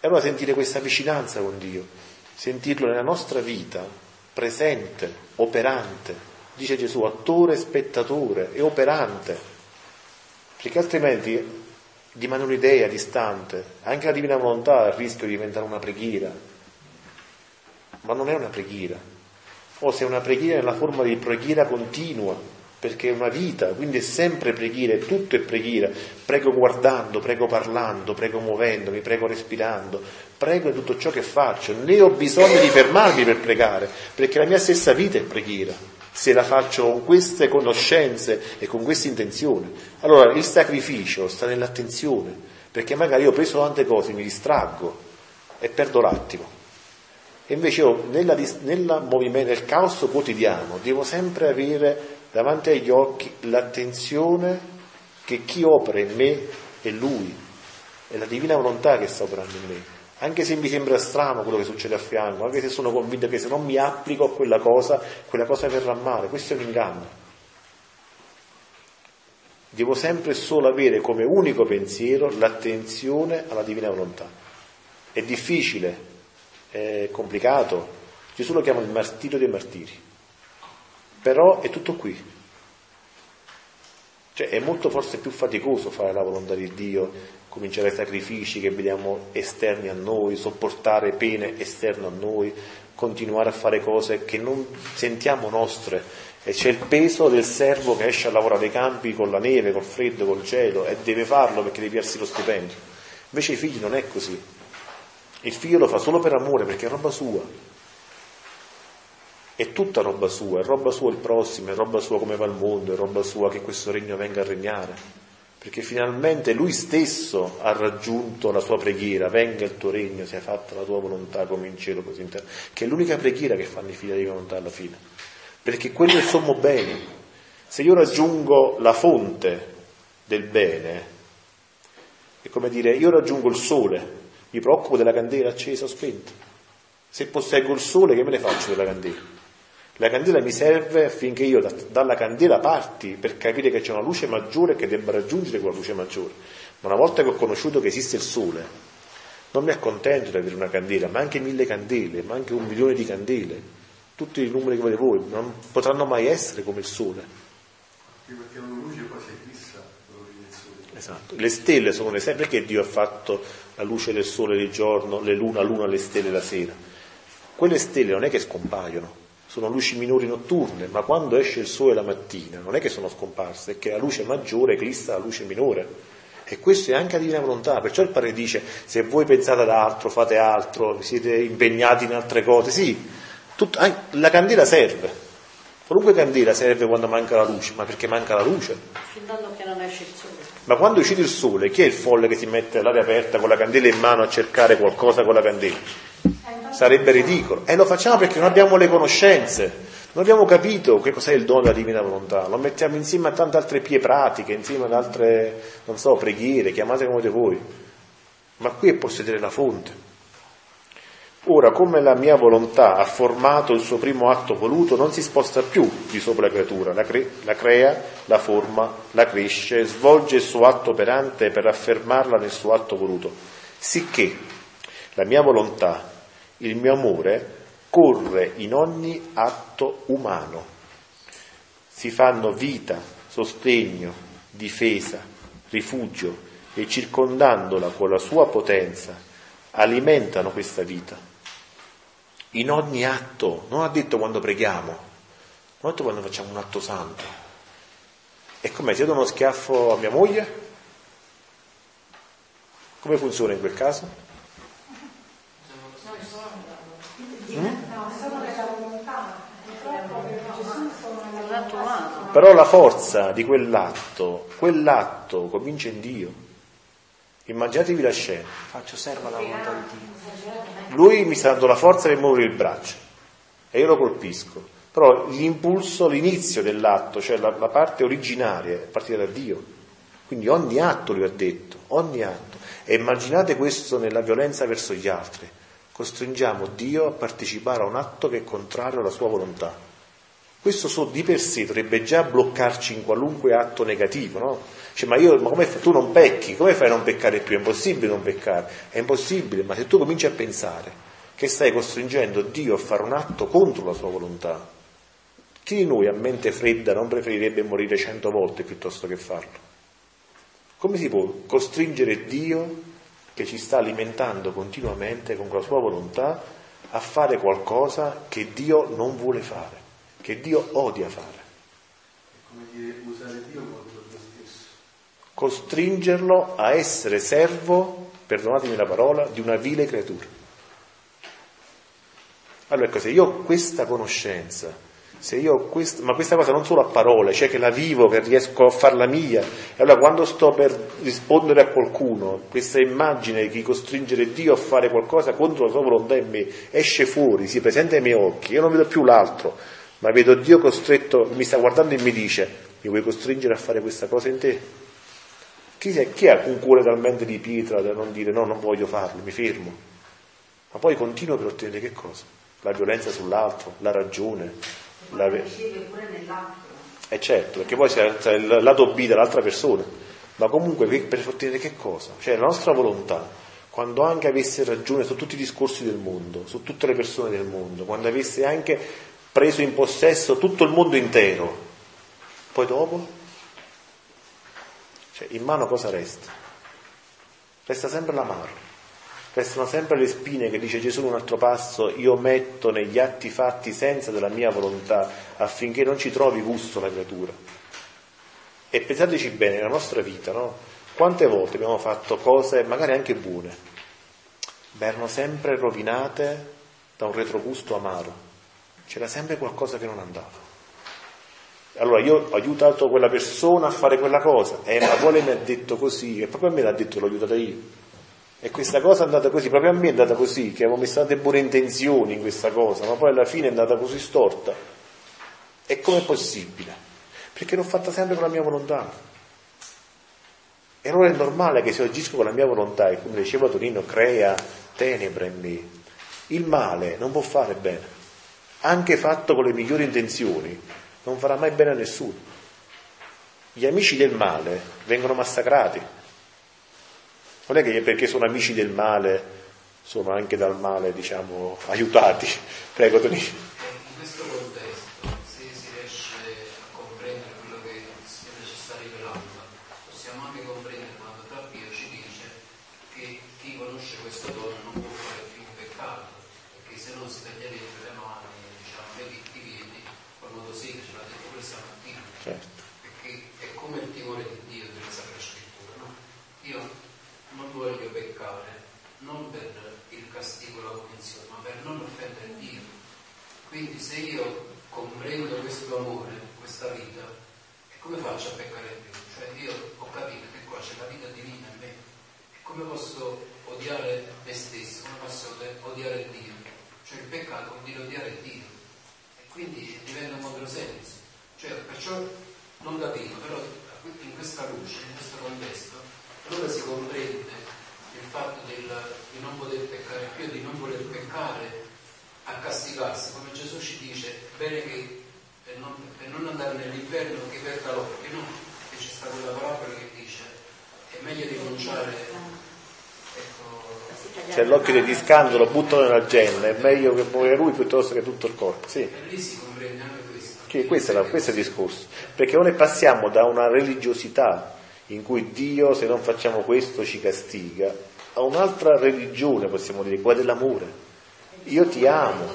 E allora sentire questa vicinanza con Dio, sentirlo nella nostra vita, presente, operante, dice Gesù, attore, spettatore e operante, perché altrimenti rimane un'idea distante, anche la divina volontà ha il rischio di diventare una preghiera, ma non è una preghiera, o se è una preghiera nella forma di preghiera continua, perché è una vita, quindi è sempre preghiera, tutto è preghiera. Prego guardando, prego parlando, prego muovendomi, prego respirando, prego in tutto ciò che faccio. Né ho bisogno di fermarmi per pregare, perché la mia stessa vita è preghiera, se la faccio con queste conoscenze e con questa intenzione. Allora il sacrificio sta nell'attenzione, perché magari ho preso tante cose, mi distraggo e perdo l'attimo. E invece io nella, nella nel caos quotidiano devo sempre avere davanti agli occhi l'attenzione che chi opera in me è Lui, è la divina volontà che sta operando in me. Anche se mi sembra strano quello che succede a fianco, anche se sono convinto che se non mi applico a quella cosa, quella cosa verrà male, questo è un inganno. Devo sempre solo avere come unico pensiero l'attenzione alla divina volontà. È difficile, è complicato. Gesù lo chiama il martirio dei martiri. Però è tutto qui. Cioè è molto forse più faticoso fare la volontà di Dio, cominciare i sacrifici che vediamo esterni a noi, sopportare pene esterne a noi, continuare a fare cose che non sentiamo nostre. E c'è il peso del servo che esce a lavorare ai campi con la neve, col freddo, col gelo e deve farlo perché deve piarsi lo stipendio. Invece i figli non è così. Il figlio lo fa solo per amore, perché è roba sua è tutta roba sua, è roba sua il prossimo, è roba sua come va il mondo, è roba sua che questo regno venga a regnare. Perché finalmente lui stesso ha raggiunto la sua preghiera, venga il tuo regno, sia fatta la tua volontà come in cielo così in terra, che è l'unica preghiera che fanno i figli di volontà alla fine. Perché quello è il sommo bene. Se io raggiungo la fonte del bene, è come dire, io raggiungo il sole, mi preoccupo della candela accesa o spenta. Se posseggo il sole, che me ne faccio della candela? La candela mi serve affinché io da, dalla candela parti per capire che c'è una luce maggiore che debba raggiungere quella luce maggiore. Ma una volta che ho conosciuto che esiste il sole, non mi accontento di avere una candela, ma anche mille candele, ma anche un milione di candele. Tutti i numeri che volete voi non potranno mai essere come il sole. Perché una luce quasi fissa Esatto. Le stelle sono l'esempio perché Dio ha fatto la luce del sole di giorno, le luna, luna, le stelle la sera. Quelle stelle non è che scompaiono, sono luci minori notturne, ma quando esce il sole la mattina non è che sono scomparse, è che la luce maggiore eclissa la luce minore. E questo è anche la divina volontà, perciò il Padre dice se voi pensate ad altro, fate altro, siete impegnati in altre cose, sì, tut, la candela serve, qualunque candela serve quando manca la luce, ma perché manca la luce. Fintanto che non esce il sole. Ma quando uscite il sole, chi è il folle che si mette all'aria aperta con la candela in mano a cercare qualcosa con la candela? Sarebbe ridicolo. E lo facciamo perché non abbiamo le conoscenze, non abbiamo capito che cos'è il dono della divina volontà, lo mettiamo insieme a tante altre pie pratiche, insieme ad altre, non so, preghiere, chiamate come voi. Ma qui è possedere la fonte. Ora, come la mia volontà ha formato il suo primo atto voluto, non si sposta più di sopra la creatura, la, cre- la crea, la forma, la cresce, svolge il suo atto operante per affermarla nel suo atto voluto. Sicché la mia volontà, il mio amore, corre in ogni atto umano. Si fanno vita, sostegno, difesa, rifugio e circondandola con la sua potenza alimentano questa vita in ogni atto, non ha detto quando preghiamo, ha detto quando facciamo un atto santo. E come se io do uno schiaffo a mia moglie? Come funziona in quel caso? Mm? Però la forza di quell'atto, quell'atto comincia in Dio. Immaginatevi la scena. Faccio serva la volontà di Dio lui mi sta dando la forza per muovere il braccio e io lo colpisco. Però l'impulso, l'inizio dell'atto, cioè la, la parte originaria, è partita da Dio. Quindi ogni atto lui ha detto, ogni atto. E immaginate questo nella violenza verso gli altri. Costringiamo Dio a partecipare a un atto che è contrario alla sua volontà. Questo so, di per sé dovrebbe già bloccarci in qualunque atto negativo, no? Cioè, ma io, ma tu non pecchi, come fai a non peccare più? È impossibile non peccare, è impossibile, ma se tu cominci a pensare che stai costringendo Dio a fare un atto contro la sua volontà, chi di noi a mente fredda non preferirebbe morire cento volte piuttosto che farlo? Come si può costringere Dio, che ci sta alimentando continuamente con la sua volontà, a fare qualcosa che Dio non vuole fare, che Dio odia fare? È come dire usare Dio contro costringerlo a essere servo, perdonatemi la parola, di una vile creatura. Allora ecco, se io ho questa conoscenza, questa, ma questa cosa non solo a parole, cioè che la vivo, che riesco a farla mia, e allora quando sto per rispondere a qualcuno, questa immagine di costringere Dio a fare qualcosa contro la sua volontà in me esce fuori, si presenta ai miei occhi, io non vedo più l'altro, ma vedo Dio costretto, mi sta guardando e mi dice, mi vuoi costringere a fare questa cosa in te? Chi, è, chi ha un cuore talmente di pietra da non dire no, non voglio farlo, mi fermo? Ma poi continuo per ottenere che cosa? La violenza sull'altro, la ragione. La... E eh certo, perché poi c'è il lato B dell'altra persona. Ma comunque per ottenere che cosa? Cioè la nostra volontà, quando anche avesse ragione su tutti i discorsi del mondo, su tutte le persone del mondo, quando avesse anche preso in possesso tutto il mondo intero, poi dopo cioè, in mano cosa resta? Resta sempre l'amaro, restano sempre le spine che dice Gesù in un altro passo, io metto negli atti fatti senza della mia volontà affinché non ci trovi gusto la creatura. E pensateci bene, nella nostra vita, no? Quante volte abbiamo fatto cose magari anche buone, ma erano sempre rovinate da un retrogusto amaro, c'era sempre qualcosa che non andava. Allora io ho aiutato quella persona a fare quella cosa, eh, ma quale mi ha detto così? E proprio a me l'ha detto, l'ho aiutata io. E questa cosa è andata così, proprio a me è andata così, che avevo messo tante buone intenzioni in questa cosa, ma poi alla fine è andata così storta. E com'è possibile? Perché l'ho fatta sempre con la mia volontà. E allora è normale che se agisco con la mia volontà, e come diceva Torino, crea tenebre in me. Il male non può fare bene, anche fatto con le migliori intenzioni, non farà mai bene a nessuno. Gli amici del male vengono massacrati. Non è che perché sono amici del male sono anche dal male, diciamo, aiutati. Prego, Tonino. Quindi se io comprendo questo amore, questa vita, come faccio a peccare più? Cioè io ho capito che qua c'è la vita divina in me. E come posso odiare me stesso? Come posso odiare Dio? Cioè il peccato vuol dire odiare Dio. E quindi diventa un controsenso. Cioè, perciò non da Dio, però in questa luce, in questo contesto, allora si comprende il fatto del, di non poter peccare più e di non voler peccare a castigarsi, come Gesù ci dice, bene che per non, per non andare nell'inferno che perda l'occhio, no? Che c'è stata quella parola che dice è meglio rinunciare. Ecco, c'è l'occhio degli scandalo, buttano nella genna, è meglio che muoia lui piuttosto che tutto il corpo. Sì. E lì si comprende anche questo. Che questo, è questo è il discorso. Perché noi passiamo da una religiosità in cui Dio, se non facciamo questo, ci castiga, a un'altra religione, possiamo dire, quella dell'amore. Io ti amo.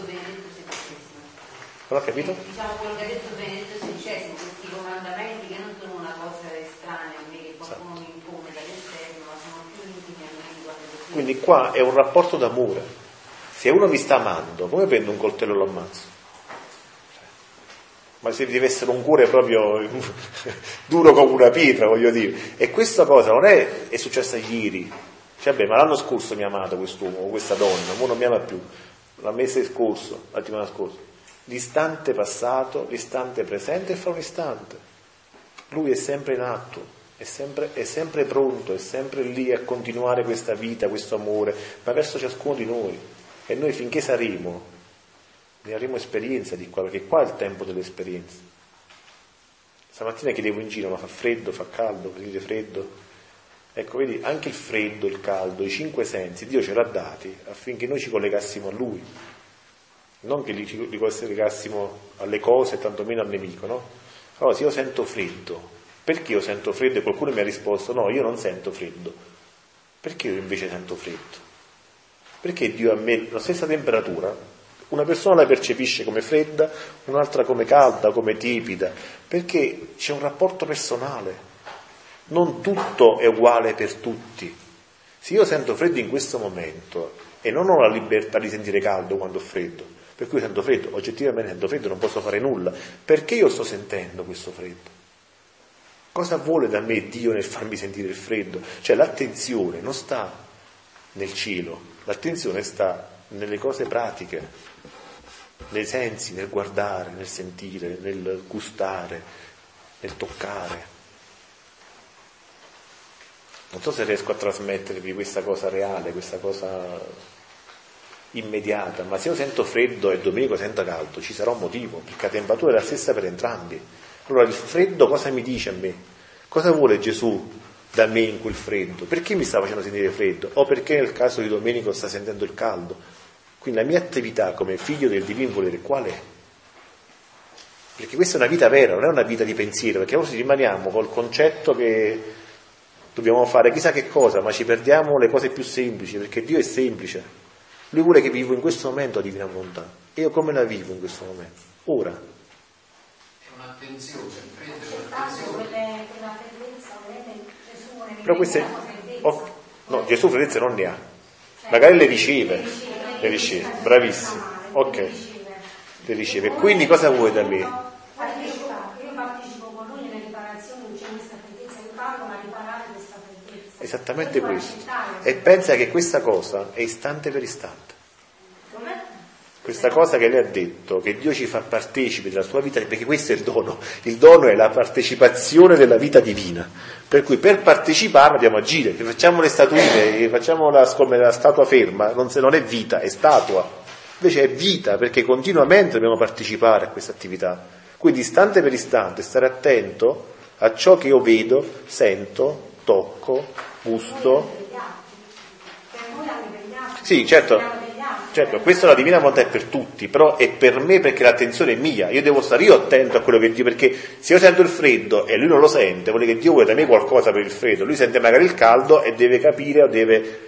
Non ho capito? Diciamo quello che ha detto Benedetto XVI, questi comandamenti che non sono una cosa estranea a me, che qualcuno mi impone dall'esterno, ma sono più intimi a me Quindi qua è un rapporto d'amore. Se uno mi sta amando, come prendo un coltello e lo ammazzo? ma se deve essere un cuore proprio duro come una pietra, voglio dire. E questa cosa non è, è successa ieri. Cioè, beh, ma l'anno scorso mi ha amato quest'uomo, questa donna, ora non mi ama più. La mese scorso, la settimana scorsa. L'istante passato, l'istante presente e fra un istante. Lui è sempre in atto, è sempre, è sempre pronto, è sempre lì a continuare questa vita, questo amore, ma verso ciascuno di noi. E noi finché saremo ne avremo esperienza di qua, perché qua è il tempo dell'esperienza. Stamattina chiedevo in giro, ma fa freddo, fa caldo, vedete freddo? Ecco, vedi, anche il freddo, il caldo, i cinque sensi, Dio ce l'ha dati affinché noi ci collegassimo a Lui, non che li, collegassimo alle cose, tantomeno al nemico, no? Allora, se io sento freddo, perché io sento freddo? E qualcuno mi ha risposto, no, io non sento freddo. Perché io invece sento freddo? Perché Dio a me la stessa temperatura una persona la percepisce come fredda, un'altra come calda, come tiepida, perché c'è un rapporto personale. Non tutto è uguale per tutti. Se io sento freddo in questo momento e non ho la libertà di sentire caldo quando ho freddo, per cui sento freddo, oggettivamente sento freddo, non posso fare nulla, perché io sto sentendo questo freddo? Cosa vuole da me Dio nel farmi sentire il freddo? Cioè l'attenzione non sta nel cielo, l'attenzione sta nelle cose pratiche nei sensi, nel guardare, nel sentire, nel gustare, nel toccare. Non so se riesco a trasmettervi questa cosa reale, questa cosa immediata, ma se io sento freddo e Domenico senta caldo, ci sarà un motivo, perché la temperatura è la stessa per entrambi. Allora il freddo cosa mi dice a me? Cosa vuole Gesù da me in quel freddo? Perché mi sta facendo sentire freddo? O perché nel caso di Domenico sta sentendo il caldo? Quindi la mia attività come figlio del divino volere qual è? Perché questa è una vita vera, non è una vita di pensiero, perché noi rimaniamo col concetto che dobbiamo fare chissà che cosa, ma ci perdiamo le cose più semplici, perché Dio è semplice. Lui vuole che vivo in questo momento la divina volontà. E io come la vivo in questo momento? Ora. È un'attenzione, prendere un'attenzione. Però queste... Oh, no, Gesù fredezze non ne ha. Magari le riceve le riceve, bravissimo. Ok, le riceve. Quindi cosa vuoi da me? Io partecipo con lui nelle riparazioni di questa freddezza, aiutarlo a riparare questa freddezza. Esattamente questo. E pensa che questa cosa è istante per istante. Questa cosa che lei ha detto, che Dio ci fa partecipi della sua vita, perché questo è il dono. Il dono è la partecipazione della vita divina. Per cui per partecipare dobbiamo agire. Se facciamo le statuine, facciamo la, come la statua ferma, non, se, non è vita, è statua. Invece è vita, perché continuamente dobbiamo partecipare a questa attività. Quindi istante per istante stare attento a ciò che io vedo, sento, tocco, gusto. Sì, certo, Certo, questa è la divina volontà è per tutti, però è per me perché l'attenzione è mia, io devo stare io attento a quello che Dio, perché se io sento il freddo e lui non lo sente, vuol dire che Dio vuole da me qualcosa per il freddo, lui sente magari il caldo e deve capire o deve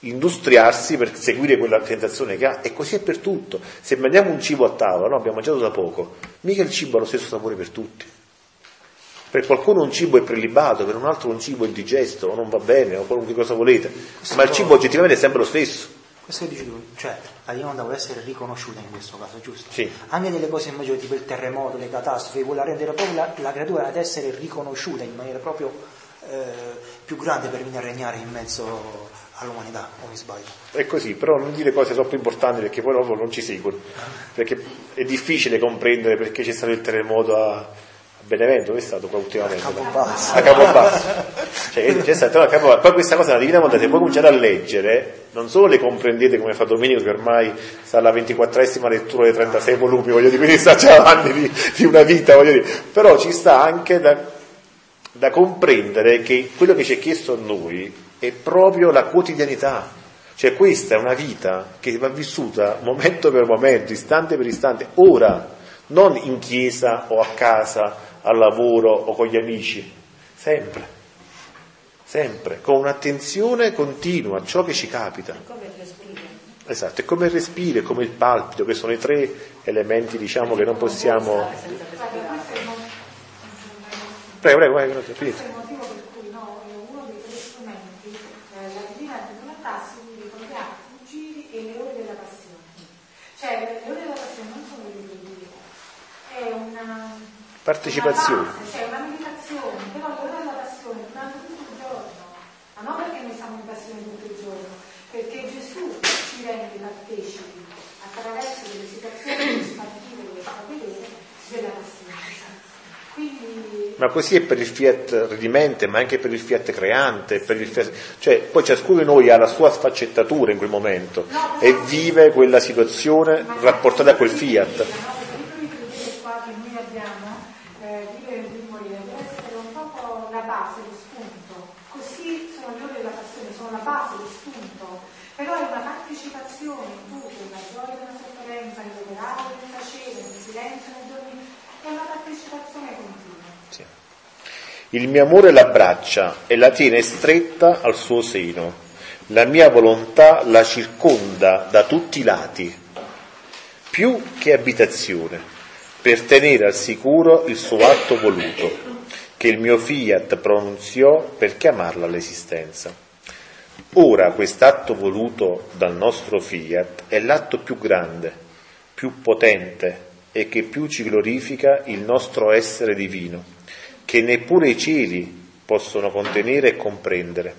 industriarsi per seguire quella sensazione che ha, e così è per tutto. Se mangiamo un cibo a tavola, no, abbiamo mangiato da poco, mica il cibo ha lo stesso sapore per tutti. Per qualcuno un cibo è prelibato, per un altro un cibo è indigesto, o non va bene, o qualunque cosa volete, ma il cibo oggettivamente è sempre lo stesso. Questo che dici tu, cioè la divinità vuole essere riconosciuta in questo caso, giusto? Sì. Anche nelle cose maggiori, tipo il terremoto, le catastrofi, vuole rendere proprio la, la creatura ad essere riconosciuta in maniera proprio eh, più grande per venire a regnare in mezzo all'umanità, o mi sbaglio? È così, però non dire cose troppo importanti perché poi dopo non ci seguono, perché è difficile comprendere perché c'è stato il terremoto a Benevento è stato qua ultimamente? A Capobasso. A Capobasso. cioè, c'è stato a Capobasso. Poi questa cosa la Divina Volontà, se voi cominciate a leggere, non solo le comprendete come fa Domenico, che ormai sta alla 24esima lettura dei 36 volumi, voglio dire, quindi sta già avanti di, di una vita, voglio dire. Però ci sta anche da, da comprendere che quello che ci è chiesto a noi è proprio la quotidianità. Cioè questa è una vita che va vissuta momento per momento, istante per istante, ora, non in chiesa o a casa al lavoro o con gli amici, sempre, sempre, con un'attenzione continua a ciò che ci capita. Come respiro. Esatto, è come il respiro, è come il palpito, che sono i tre elementi, diciamo, che non possiamo... È il Prego, prego, prego, questo finite. è il motivo per cui no, è uno dei tre strumenti, eh, la divina volontà si divide con gli atti, i giri e le ore della passione. Cioè, le ore della passione non sono le ore di Dio, è una Partecipazione. base, cioè una meditazione, però le ore della passione durante tutto il giorno, ma non perché noi siamo in passione tutto il giorno, perché Gesù ci rende partecipi attraverso delle situazioni che ci fa vivere, che ci fa vedere, della passione. Quindi Ma così è per il fiat redimente, ma anche per il fiat creante, per il fiat... cioè poi ciascuno di noi ha la sua sfaccettatura in quel momento e vive quella situazione rapportata a quel fiat. No, perché il credere qua che noi abbiamo, eh, vivere di morire, deve essere un po' la base, lo spunto. Così sono le ore della passione, sono la base, lo spunto. Però è una in tutto, nella gioia nella sofferenza, nell'operare, nel tacere, nel silenzio, nel dormire. È una partecipazione continua. Sì. Il mio amore l'abbraccia e la tiene stretta al suo seno. La mia volontà la circonda da tutti i lati, più che abitazione, per tenere al sicuro il suo atto voluto, che il mio fiat pronunziò per chiamarla all'esistenza. Ora quest'atto voluto dal nostro fiat è l'atto più grande, più potente e che più ci glorifica il nostro essere divino, che neppure i cieli possono contenere e comprendere.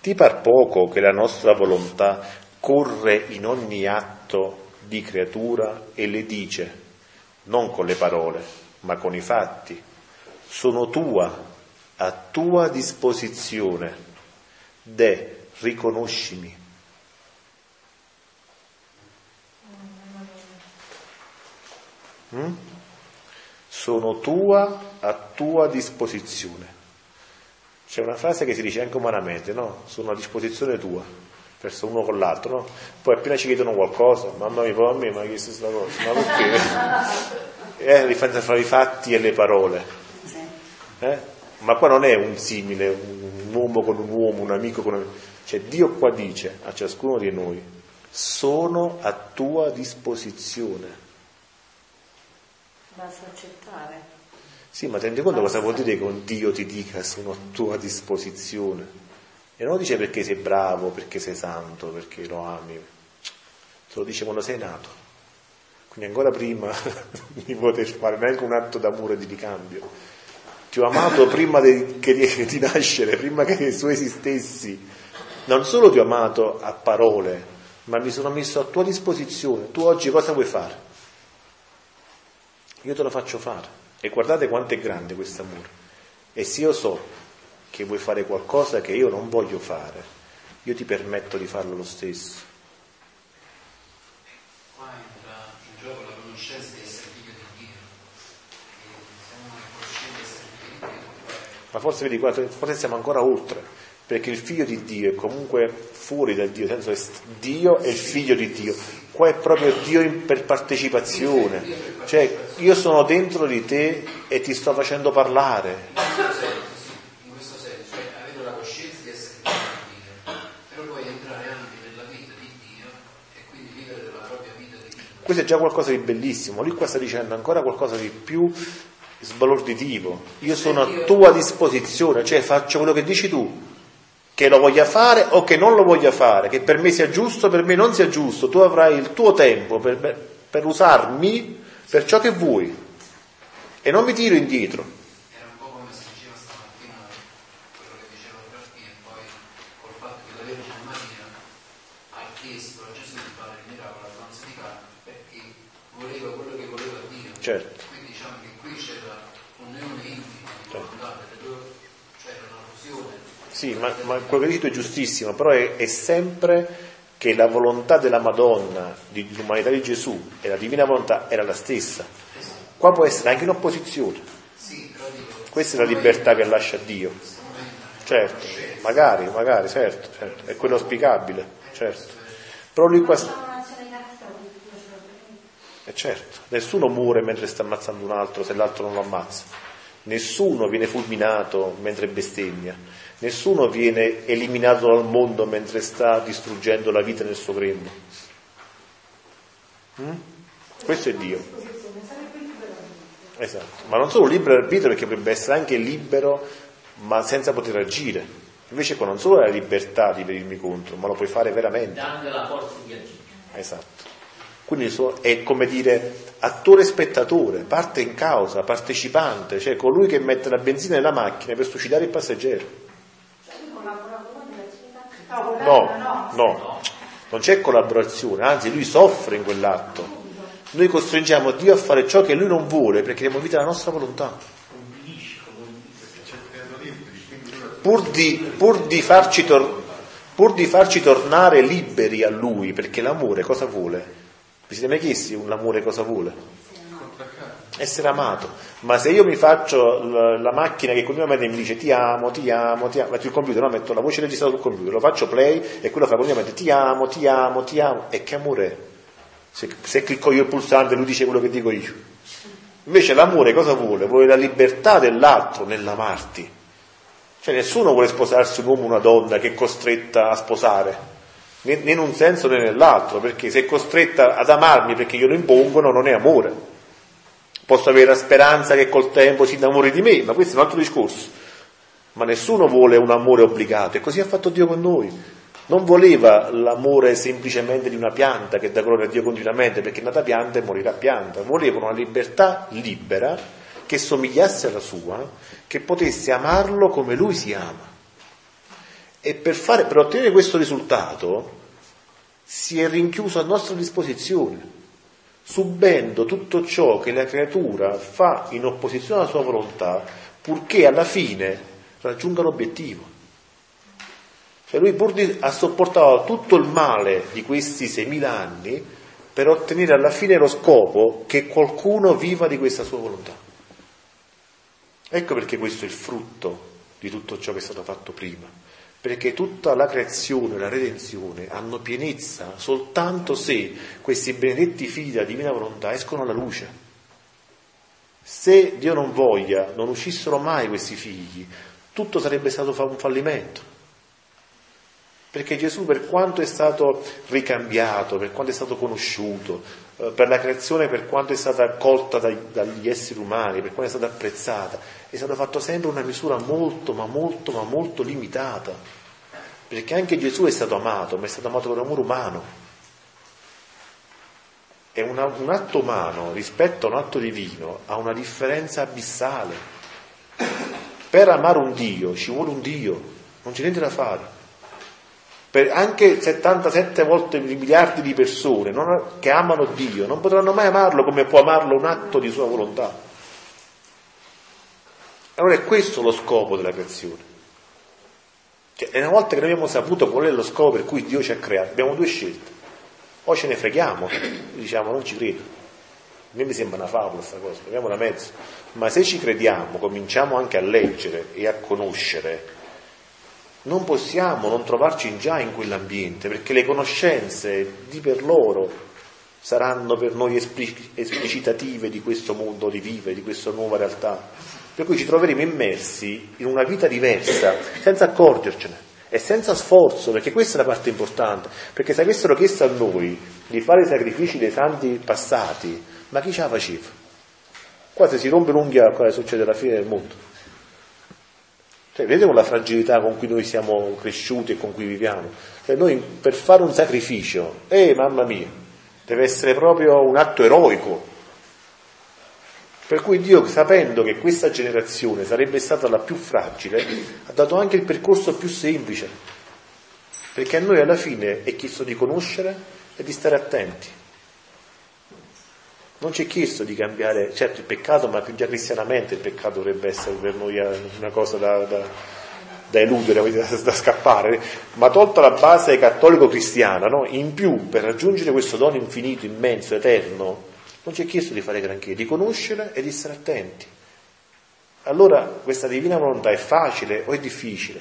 Ti par poco che la nostra volontà corre in ogni atto di creatura e le dice, non con le parole, ma con i fatti, sono tua, a tua disposizione. De, riconoscimi. Mm? Sono tua, a tua disposizione. C'è una frase che si dice anche umanamente, no? Sono a disposizione tua, verso uno con l'altro, no? Poi appena ci chiedono qualcosa, mamma mia, poi a me mi ha chiesto questa cosa, ma perché? È la differenza fra i fatti e le parole. Eh? Ma qua non è un simile, un uomo con un uomo, un amico con un Cioè Dio qua dice a ciascuno di noi, sono a tua disposizione. Basta accettare. Sì, ma ti rendi conto cosa vuol dire che un Dio ti dica sono a tua disposizione? E non lo dice perché sei bravo, perché sei santo, perché lo ami. Te lo dice quando sei nato. Quindi ancora prima di poter fare neanche un atto d'amore e di ricambio. Ti ho amato prima di, che di, nascere, prima che tu esistessi. Non solo ti ho amato a parole, ma mi sono messo a tua disposizione. Tu oggi cosa vuoi fare? Io te lo faccio fare. E guardate quanto è grande questo amore. E se io so che vuoi fare qualcosa che io non voglio fare, io ti permetto di farlo lo stesso. Qua entra in gioco la conoscenza di essere figlio di Dio. E se uno è cosciente di essere figlio di Dio, può fare Ma forse vedi, forse siamo ancora oltre, perché il figlio di Dio è comunque fuori da Dio, nel senso che Dio è il figlio di Dio. Qua è proprio Dio per partecipazione. Cioè, io sono dentro di te e ti sto facendo parlare. questo è già qualcosa di bellissimo. Lui qua sta dicendo ancora qualcosa di più sbalorditivo. Io sono a tua disposizione, cioè faccio quello che dici tu. Che lo voglia fare o che non lo voglia fare, che per me sia giusto, per me non sia giusto, tu avrai il tuo tempo per, per usarmi per ciò che vuoi e non mi tiro indietro. Era un po' come si diceva stamattina, quello che diceva e poi col fatto che la Vergine Maria ha chiesto a Gesù di fare il miracolo a di Cana perché voleva quello che voleva Dio. Certo. Quindi diciamo che qui c'era un Sì, ma, ma quello che hai detto è giustissimo, però è, è sempre che la volontà della Madonna, dell'umanità di Gesù e la divina volontà era la stessa. Qua può essere anche in opposizione. Questa è la libertà che lascia Dio. Certo, magari, magari, certo, certo. è quello auspicabile, certo. Però lui qua... E eh certo, nessuno muore mentre sta ammazzando un altro se l'altro non lo ammazza. Nessuno viene fulminato mentre bestemmia Nessuno viene eliminato dal mondo mentre sta distruggendo la vita nel suo grembo. Mm? Questo è Dio. Esatto, ma non solo libero arbitrio perché potrebbe essere anche libero ma senza poter agire. Invece qua non solo hai la libertà di venirmi contro, ma lo puoi fare veramente. Anche la forza di agire. Esatto. Quindi è come dire attore spettatore, parte in causa, partecipante, cioè colui che mette la benzina nella macchina per suscitare il passeggero. No, no, non c'è collaborazione, anzi lui soffre in quell'atto. Noi costringiamo Dio a fare ciò che lui non vuole perché diamo vita alla nostra volontà. Pur di, pur di, farci, tor- pur di farci tornare liberi a lui, perché l'amore cosa vuole? Vi siete mai chiesti un amore cosa vuole? Essere amato. Ma se io mi faccio la, macchina che continuamente mi dice ti amo, ti amo, ti amo, metto il computer, no? metto la voce registrata sul computer, lo faccio play e quello fa continuamente ti amo, ti amo, ti amo. E che amore è? Se, se clicco io il pulsante lui dice quello che dico io. Invece l'amore cosa vuole? Vuole la libertà dell'altro nell'amarti. Cioè nessuno vuole sposarsi un uomo o una donna che è costretta a sposare, né in un senso né nell'altro, perché se è costretta ad amarmi perché glielo impongono non è amore. Posso avere la speranza che col tempo si innamori di me, ma questo è un altro discorso. Ma nessuno vuole un amore obbligato e così ha fatto Dio con noi. Non voleva l'amore semplicemente di una pianta che dà gloria a Dio continuamente perché è nata pianta e morirà pianta. Voleva una libertà libera che somigliasse alla sua, che potesse amarlo come lui si ama. E per, fare, per ottenere questo risultato si è rinchiuso a nostra disposizione subendo tutto ciò che la creatura fa in opposizione alla sua volontà, purché alla fine raggiunga l'obiettivo. Cioè lui pur di, ha sopportato tutto il male di questi 6.000 anni per ottenere alla fine lo scopo che qualcuno viva di questa sua volontà. Ecco perché questo è il frutto di tutto ciò che è stato fatto prima perché tutta la creazione e la redenzione hanno pienezza soltanto se questi benedetti figli della divina volontà escono alla luce. Se Dio non voglia, non uscissero mai questi figli, tutto sarebbe stato un fallimento. Perché Gesù, per quanto è stato ricambiato, per quanto è stato conosciuto, eh, per la creazione, per quanto è stata accolta dagli esseri umani, per quanto è stata apprezzata, è stato fatto sempre una misura molto, ma molto, ma molto limitata. Perché anche Gesù è stato amato, ma è stato amato per amore umano. E una, un atto umano rispetto a un atto divino ha una differenza abissale. Per amare un Dio ci vuole un Dio, non c'è niente da fare per anche 77 volte miliardi di persone non, che amano Dio non potranno mai amarlo come può amarlo un atto di sua volontà. Allora è questo lo scopo della creazione. Cioè, una volta che noi abbiamo saputo qual è lo scopo per cui Dio ci ha creato, abbiamo due scelte. O ce ne freghiamo, diciamo non ci credo. A me mi sembra una favola questa cosa, una mezzo. Ma se ci crediamo, cominciamo anche a leggere e a conoscere non possiamo non trovarci già in quell'ambiente, perché le conoscenze di per loro saranno per noi esplicitative di questo modo di vivere, di questa nuova realtà. Per cui ci troveremo immersi in una vita diversa, senza accorgercene e senza sforzo, perché questa è la parte importante, perché se avessero chiesto a noi di fare i sacrifici dei santi passati, ma chi ce la faceva? Qua se si rompe l'unghia cosa succede alla fine del mondo? Cioè, vedete con la fragilità con cui noi siamo cresciuti e con cui viviamo. Cioè, noi per fare un sacrificio, eh mamma mia, deve essere proprio un atto eroico. Per cui Dio, sapendo che questa generazione sarebbe stata la più fragile, ha dato anche il percorso più semplice. Perché a noi alla fine è chiesto di conoscere e di stare attenti. Non ci è chiesto di cambiare, certo il peccato, ma più già cristianamente il peccato dovrebbe essere per noi una cosa da, da, da eludere, da, da scappare, ma tolta la base cattolico-cristiana, no? in più per raggiungere questo dono infinito, immenso, eterno, non ci è chiesto di fare granché, di conoscere e di stare attenti. Allora questa divina volontà è facile o è difficile?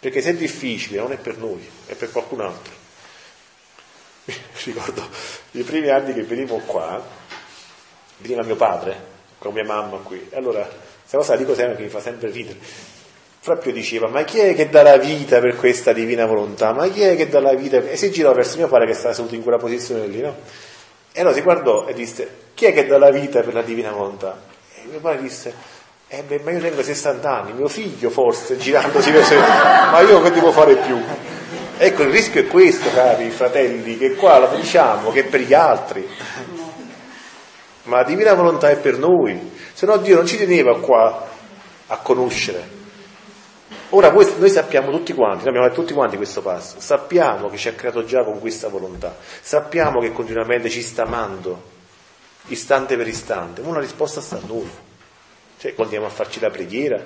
Perché se è difficile non è per noi, è per qualcun altro. Mi ricordo i primi anni che venivo qua, veniva mio padre con mia mamma qui, allora questa cosa la dico sempre che mi fa sempre ridere. Proprio diceva, ma chi è che dà la vita per questa divina volontà? Ma chi è che dà la vita? E si girò verso mio padre che stava seduto in quella posizione lì, no? E allora si guardò e disse, chi è che dà la vita per la divina volontà? E mio padre disse, eh beh, ma io tengo 60 anni, mio figlio forse, girandosi verso ma io che devo fare più? Ecco, il rischio è questo, cari fratelli, che qua lo diciamo, che è per gli altri. Ma la divina volontà è per noi, se no Dio non ci teneva qua a conoscere. Ora noi sappiamo tutti quanti, abbiamo detto tutti quanti questo passo, sappiamo che ci ha creato già con questa volontà, sappiamo che continuamente ci sta amando, istante per istante, una risposta sta a noi. Cioè continuiamo a farci la preghiera,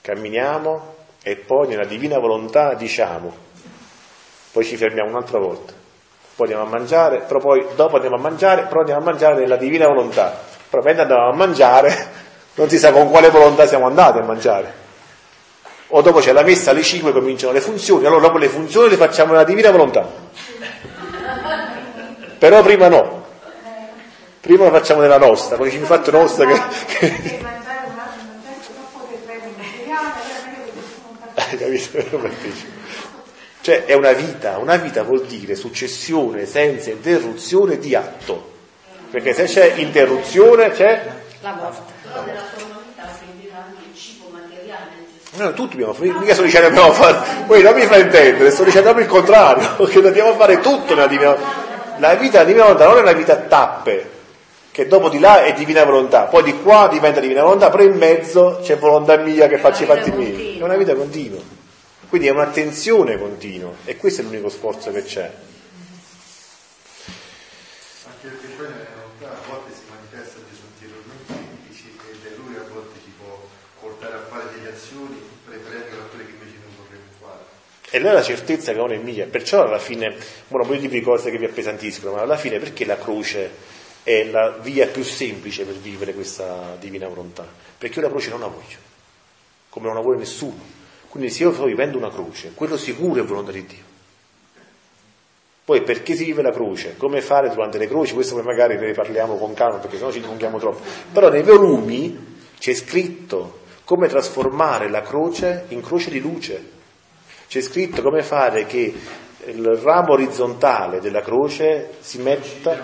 camminiamo e poi nella divina volontà diciamo, poi ci fermiamo un'altra volta, poi andiamo a mangiare, però poi dopo andiamo a mangiare, però andiamo a mangiare nella divina volontà, però mentre andavamo a mangiare non si sa con quale volontà siamo andati a mangiare o dopo c'è la messa alle 5 cominciano le funzioni, allora dopo le funzioni le facciamo nella divina volontà. Però prima no. Prima lo facciamo nella nostra, poi ci mi fatto nostra che... che... Cioè è una vita, una vita vuol dire successione senza interruzione di atto. Perché se c'è interruzione c'è la morte. Noi tutti dobbiamo fare, mica sto dicendo dobbiamo fare, poi non mi fa intendere, sto dicendo proprio il contrario, che dobbiamo fare tutto nella divina La vita della divina volontà non è una vita a tappe, che dopo di là è divina volontà, poi di qua diventa divina volontà, però in mezzo c'è volontà mia che faccia i fatti miei. È una vita continua. Quindi è un'attenzione continua e questo è l'unico sforzo che c'è. E allora la certezza che uno è mia, perciò alla fine, buono, poi dirvi cose che vi appesantiscono, ma alla fine perché la croce è la via più semplice per vivere questa divina volontà? Perché io la croce non la voglio, come non la vuole nessuno. Quindi se io sto vivendo una croce, quello sicuro è volontà di Dio. Poi perché si vive la croce? Come fare durante le croci? Questo poi magari ne parliamo con calma perché sennò ci dilunghiamo troppo. Però nei volumi c'è scritto come trasformare la croce in croce di luce. C'è scritto come fare che il ramo orizzontale della croce si metta,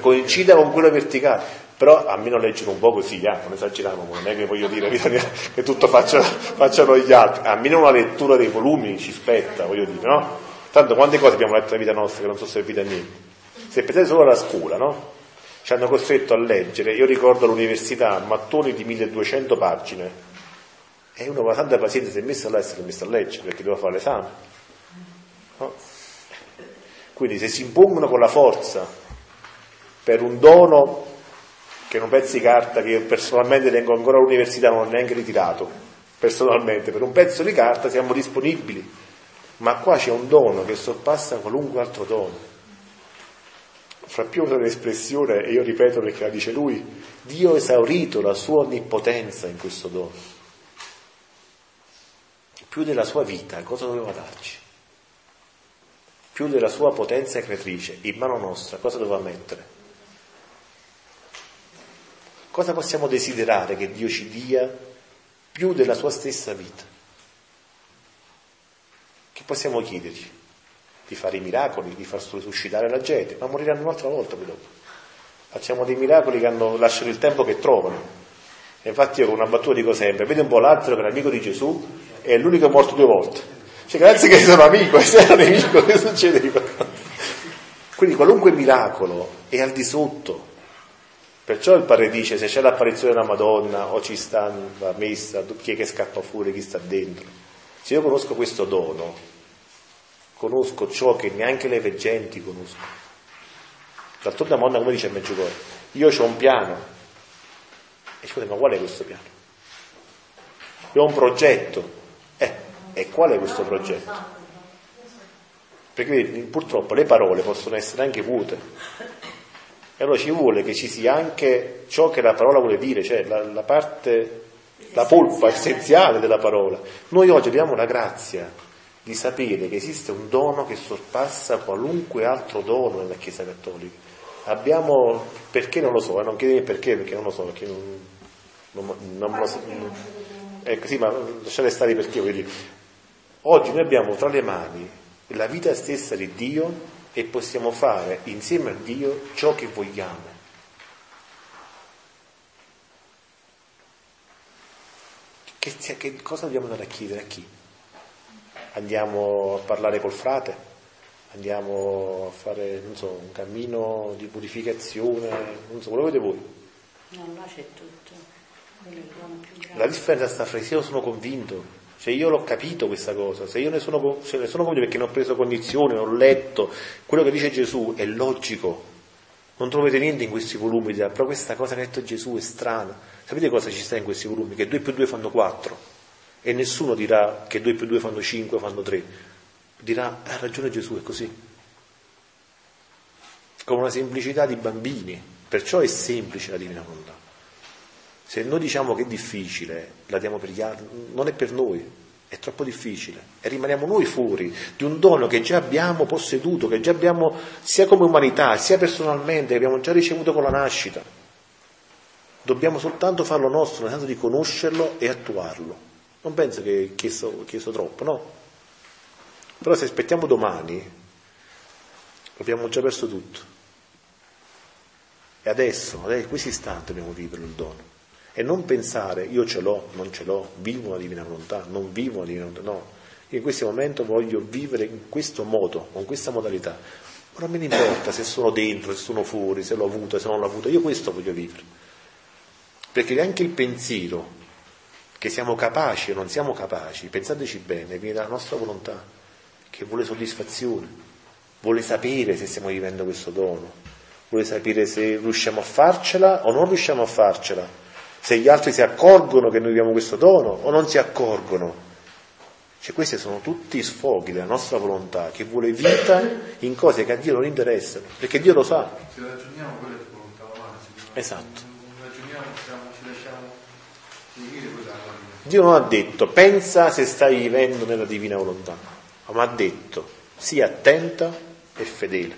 coincida con quello verticale. Però almeno leggere un po' così, eh, non esageriamo, non è che voglio dire che tutto faccia, facciano gli altri, almeno una lettura dei volumi ci spetta, voglio dire, no? Tanto quante cose abbiamo letto nella vita nostra che non sono servite a niente? Se pensate solo alla scuola, no? Ci hanno costretto a leggere, io ricordo all'università mattoni di 1200 pagine, e uno con tanta pazienza si è messo là e si è messo a leggere perché doveva fare l'esame. No? Quindi se si impongono con la forza per un dono che è un pezzo di carta che io personalmente tengo ancora all'università, non ho neanche ritirato, personalmente, per un pezzo di carta siamo disponibili, ma qua c'è un dono che sorpassa qualunque altro dono. Fra più l'espressione, e io ripeto perché la dice lui, Dio ha esaurito la sua onnipotenza in questo dono più della sua vita, cosa doveva darci? Più della sua potenza creatrice, in mano nostra, cosa doveva mettere? Cosa possiamo desiderare che Dio ci dia più della sua stessa vita? Che possiamo chiedergli? Di fare i miracoli, di far suscitare la gente, ma moriranno un'altra volta poi dopo. Facciamo dei miracoli che hanno, lasciato il tempo che trovano. E infatti io con una battuta dico sempre, vedi un po' Lazzaro che era amico di Gesù, è l'unico morto due volte. Cioè, grazie che sono amico, e se era nemico, che succedeva? Quindi qualunque miracolo è al di sotto. Perciò il padre dice, se c'è l'apparizione della Madonna o ci sta la messa, chi è che scappa fuori, chi sta dentro. Se io conosco questo dono, conosco ciò che neanche le veggenti conoscono. D'altronde la Madonna come dice a Meggiugorio, io ho un piano. E scusate, ma qual è questo piano? Io ho un progetto, e qual è questo progetto? Perché purtroppo le parole possono essere anche vuote. E allora ci vuole che ci sia anche ciò che la parola vuole dire, cioè la, la parte, la polpa essenziale della parola. Noi oggi abbiamo la grazia di sapere che esiste un dono che sorpassa qualunque altro dono nella Chiesa Cattolica. Abbiamo, perché non lo so, eh, non chiedete perché, perché non lo so, perché non, non, non lo so. Ecco, sì, ma lasciate stare perché, voglio dire. Oggi noi abbiamo tra le mani la vita stessa di Dio e possiamo fare insieme a Dio ciò che vogliamo. Che, che cosa dobbiamo andare a chiedere a chi? Andiamo a parlare col frate? Andiamo a fare, non so, un cammino di purificazione? Non so, quello volete voi. No, là c'è tutto. La differenza sta fra io sono convinto cioè io l'ho capito questa cosa, se io ne sono, se ne sono convinto perché ne ho preso cognizione, ho letto, quello che dice Gesù è logico. Non trovate niente in questi volumi, però questa cosa che ha detto Gesù è strana. Sapete cosa ci sta in questi volumi? Che 2 più 2 fanno 4 e nessuno dirà che 2 più 2 fanno 5 o fanno 3. Dirà, ha ragione Gesù, è così. Con una semplicità di bambini, perciò è semplice la divina volontà. Se noi diciamo che è difficile, la diamo per gli altri, non è per noi, è troppo difficile e rimaniamo noi fuori di un dono che già abbiamo posseduto, che già abbiamo sia come umanità, sia personalmente, che abbiamo già ricevuto con la nascita. Dobbiamo soltanto farlo nostro, nel senso di conoscerlo e attuarlo. Non penso che chiesto, chiesto troppo, no? Però se aspettiamo domani, abbiamo già perso tutto. E adesso, adesso in questo istante dobbiamo vivere il dono. E non pensare io ce l'ho, non ce l'ho, vivo una divina volontà, non vivo una divina volontà, no. In questo momento voglio vivere in questo modo, con questa modalità. Ora me ne importa se sono dentro, se sono fuori, se l'ho avuto, se non l'ho avuto, io questo voglio vivere. Perché anche il pensiero che siamo capaci o non siamo capaci, pensateci bene, viene dalla nostra volontà, che vuole soddisfazione, vuole sapere se stiamo vivendo questo dono, vuole sapere se riusciamo a farcela o non riusciamo a farcela se gli altri si accorgono che noi abbiamo questo dono o non si accorgono. Cioè, questi sono tutti sfoghi della nostra volontà che vuole vita in cose che a Dio non interessano, perché Dio lo sa. Se ragioniamo quella è volontà umana, esatto. ragioniamo, siamo, ci lasciamo seguire quella Dio non ha detto pensa se stai vivendo nella divina volontà, ma ha detto sii attenta e fedele.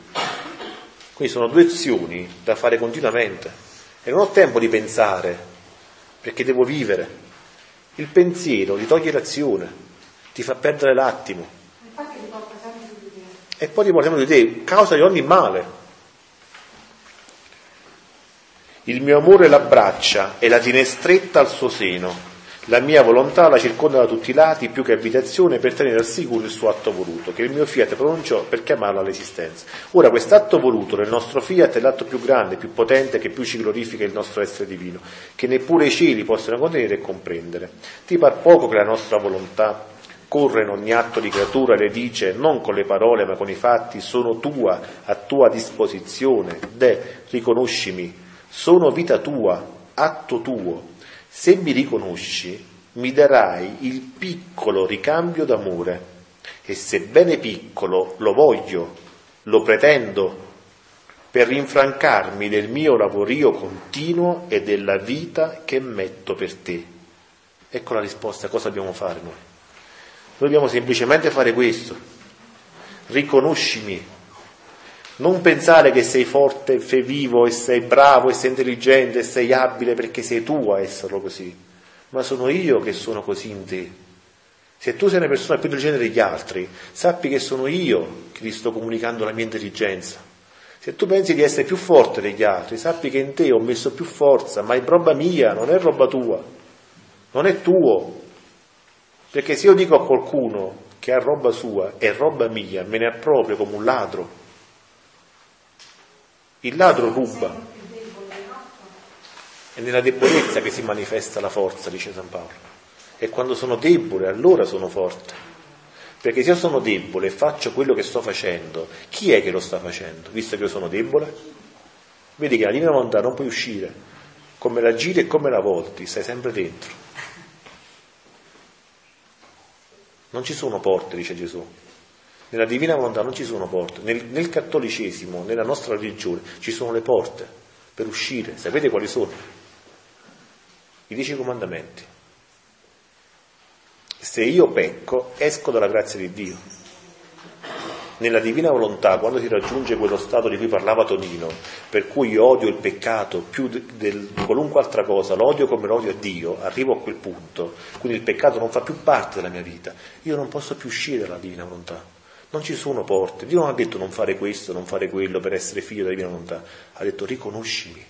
Quindi sono due azioni da fare continuamente e non ho tempo di pensare perché devo vivere. Il pensiero ti toglie l'azione, ti fa perdere l'attimo. E poi ti porta sempre di te, causa di ogni male. Il mio amore l'abbraccia e la tiene stretta al suo seno la mia volontà la circonda da tutti i lati più che abitazione per tenere al sicuro il suo atto voluto, che il mio fiat pronunciò per chiamarla all'esistenza. Ora, quest'atto voluto nel nostro fiat è l'atto più grande, più potente, che più ci glorifica il nostro essere divino, che neppure i cieli possono contenere e comprendere. Ti par poco che la nostra volontà corre in ogni atto di creatura e le dice, non con le parole ma con i fatti, sono tua, a tua disposizione, de, riconoscimi, sono vita tua, atto tuo, se mi riconosci, mi darai il piccolo ricambio d'amore e sebbene piccolo lo voglio, lo pretendo, per rinfrancarmi del mio lavorio continuo e della vita che metto per te. Ecco la risposta, cosa dobbiamo fare noi? Noi dobbiamo semplicemente fare questo, riconoscimi, non pensare che sei forte, sei vivo e sei bravo e sei intelligente e sei abile perché sei tu a esserlo così, ma sono io che sono così in te. Se tu sei una persona più intelligente degli altri, sappi che sono io che ti sto comunicando la mia intelligenza. Se tu pensi di essere più forte degli altri, sappi che in te ho messo più forza, ma è roba mia, non è roba tua, non è tuo. Perché se io dico a qualcuno che ha roba sua, è roba mia, me ne approprio come un ladro, il ladro ruba. È nella debolezza che si manifesta la forza, dice San Paolo. E quando sono debole, allora sono forte. Perché se io sono debole e faccio quello che sto facendo, chi è che lo sta facendo? Visto che io sono debole? Vedi che la divina volontà non puoi uscire. Come la giri e come la volti, stai sempre dentro. Non ci sono porte, dice Gesù. Nella divina volontà non ci sono porte. Nel, nel cattolicesimo, nella nostra religione, ci sono le porte per uscire. Sapete quali sono? I dieci comandamenti. Se io pecco, esco dalla grazia di Dio nella divina volontà, quando si raggiunge quello stato di cui parlava Tonino, per cui io odio il peccato più di qualunque altra cosa, l'odio come l'odio a Dio, arrivo a quel punto, quindi il peccato non fa più parte della mia vita, io non posso più uscire dalla divina volontà. Non ci sono porte. Dio non ha detto non fare questo, non fare quello per essere figlio della divina volontà, ha detto riconoscimi.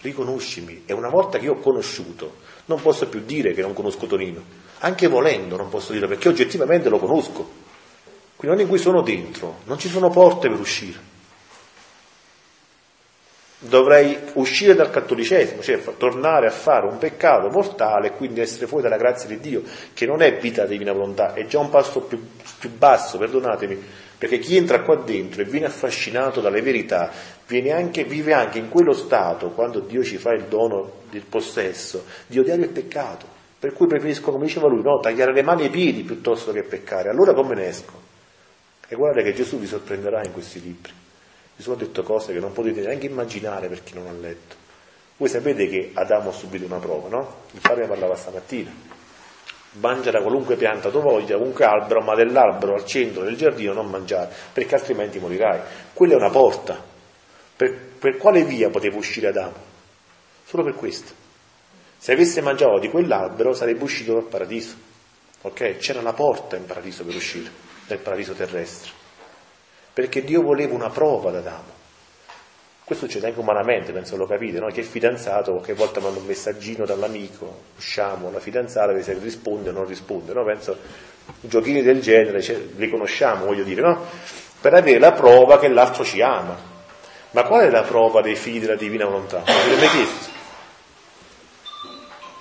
Riconoscimi. E una volta che io ho conosciuto, non posso più dire che non conosco Tonino. Anche volendo non posso dirlo perché oggettivamente lo conosco. Quindi ogni in cui sono dentro, non ci sono porte per uscire. Dovrei uscire dal cattolicesimo, cioè tornare a fare un peccato mortale e quindi essere fuori dalla grazia di Dio, che non è vita divina volontà, è già un passo più, più basso, perdonatemi, perché chi entra qua dentro e viene affascinato dalle verità, anche, vive anche in quello stato, quando Dio ci fa il dono del possesso, di odiare il peccato. Per cui preferisco, come diceva lui, no, tagliare le mani e i piedi piuttosto che peccare. Allora come ne esco? E guardate che Gesù vi sorprenderà in questi libri. Gesù ha detto cose che non potete neanche immaginare per chi non ha letto. Voi sapete che Adamo ha subito una prova, no? Il padre ne parlava stamattina. Mangia da qualunque pianta tu voglia, qualunque albero, ma dell'albero al centro del giardino non mangiare, perché altrimenti morirai. Quella è una porta. Per, per quale via poteva uscire Adamo? Solo per questo. Se avesse mangiato di quell'albero sarebbe uscito dal paradiso. Ok? C'era la porta in paradiso per uscire del paradiso terrestre, perché Dio voleva una prova ad Adamo. Questo succede anche umanamente, penso lo capite, no? che il fidanzato qualche volta manda un messaggino dall'amico, usciamo, la fidanzata vede se risponde o non risponde, no? penso giochini del genere, cioè, li conosciamo, voglio dire, no? per avere la prova che l'altro ci ama. Ma qual è la prova dei figli della divina volontà? Non mai chiesto.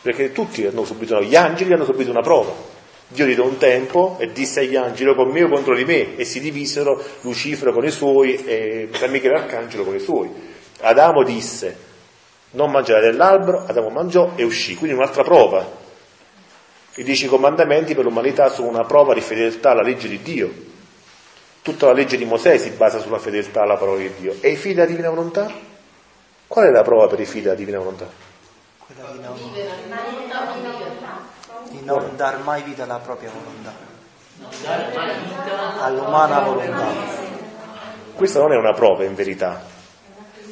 Perché tutti hanno subito, gli angeli hanno subito una prova. Dio diede un tempo e disse agli angeli con me o contro di me e si divisero Lucifero con i suoi e San Michele Arcangelo con i suoi. Adamo disse non mangiare dell'albero, Adamo mangiò e uscì, quindi un'altra prova. I dieci comandamenti per l'umanità sono una prova di fedeltà alla legge di Dio. Tutta la legge di Mosè si basa sulla fedeltà alla parola di Dio. E i figli della divina volontà? Qual è la prova per i figli della divina volontà? Quella di non di non dar mai vita alla propria volontà, all'umana volontà. Questa non è una prova in verità,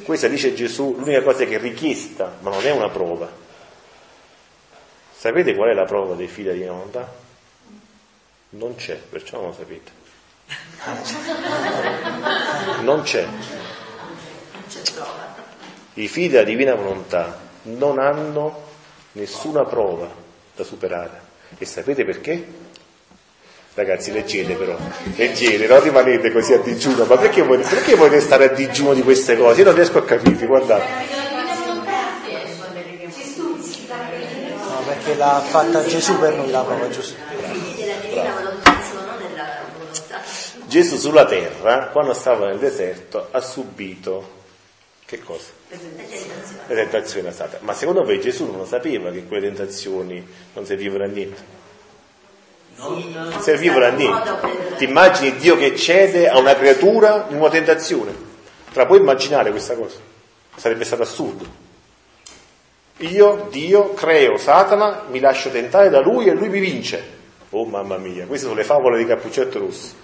questa dice Gesù, l'unica cosa che è richiesta, ma non è una prova. Sapete qual è la prova dei figli di volontà? Non c'è, perciò non lo sapete. Non c'è. I figli della divina volontà non hanno nessuna prova da superare. E sapete perché? Ragazzi, leggete però, leggete, non rimanete così a digiuno, ma perché, volete, perché volete stare a digiuno di queste cose? Io non riesco a capirvi, guardate. No, perché l'ha fatta Gesù per noi la prova, giusto? Gesù sulla terra, quando stava nel deserto, ha subito che cosa? Le tentazioni state. Ma secondo voi Gesù non sapeva che quelle tentazioni non servivano a niente? Non servivano a niente. Ti immagini Dio che cede a una creatura in una tentazione? Te la puoi immaginare questa cosa? Sarebbe stato assurdo. Io, Dio, creo Satana, mi lascio tentare da lui e lui mi vince. Oh mamma mia, queste sono le favole di Cappuccetto Rosso.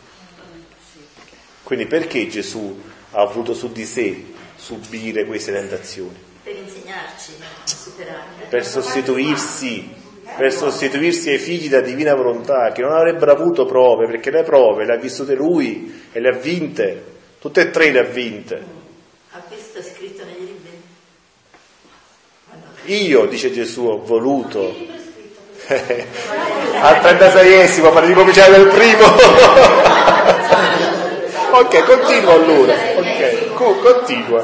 Quindi perché Gesù ha avuto su di sé subire queste tentazioni. Per insegnarci a superarle. Per sostituirsi, per sostituirsi ai figli della divina volontà, che non avrebbero avuto prove, perché le prove le ha vissute lui e le ha vinte, tutte e tre le ha vinte. A questo è scritto negli libri? Io, dice Gesù, ho voluto. Al 36esimo, ma devi cominciare dal primo. ok, continua allora. Ok. Co- continua.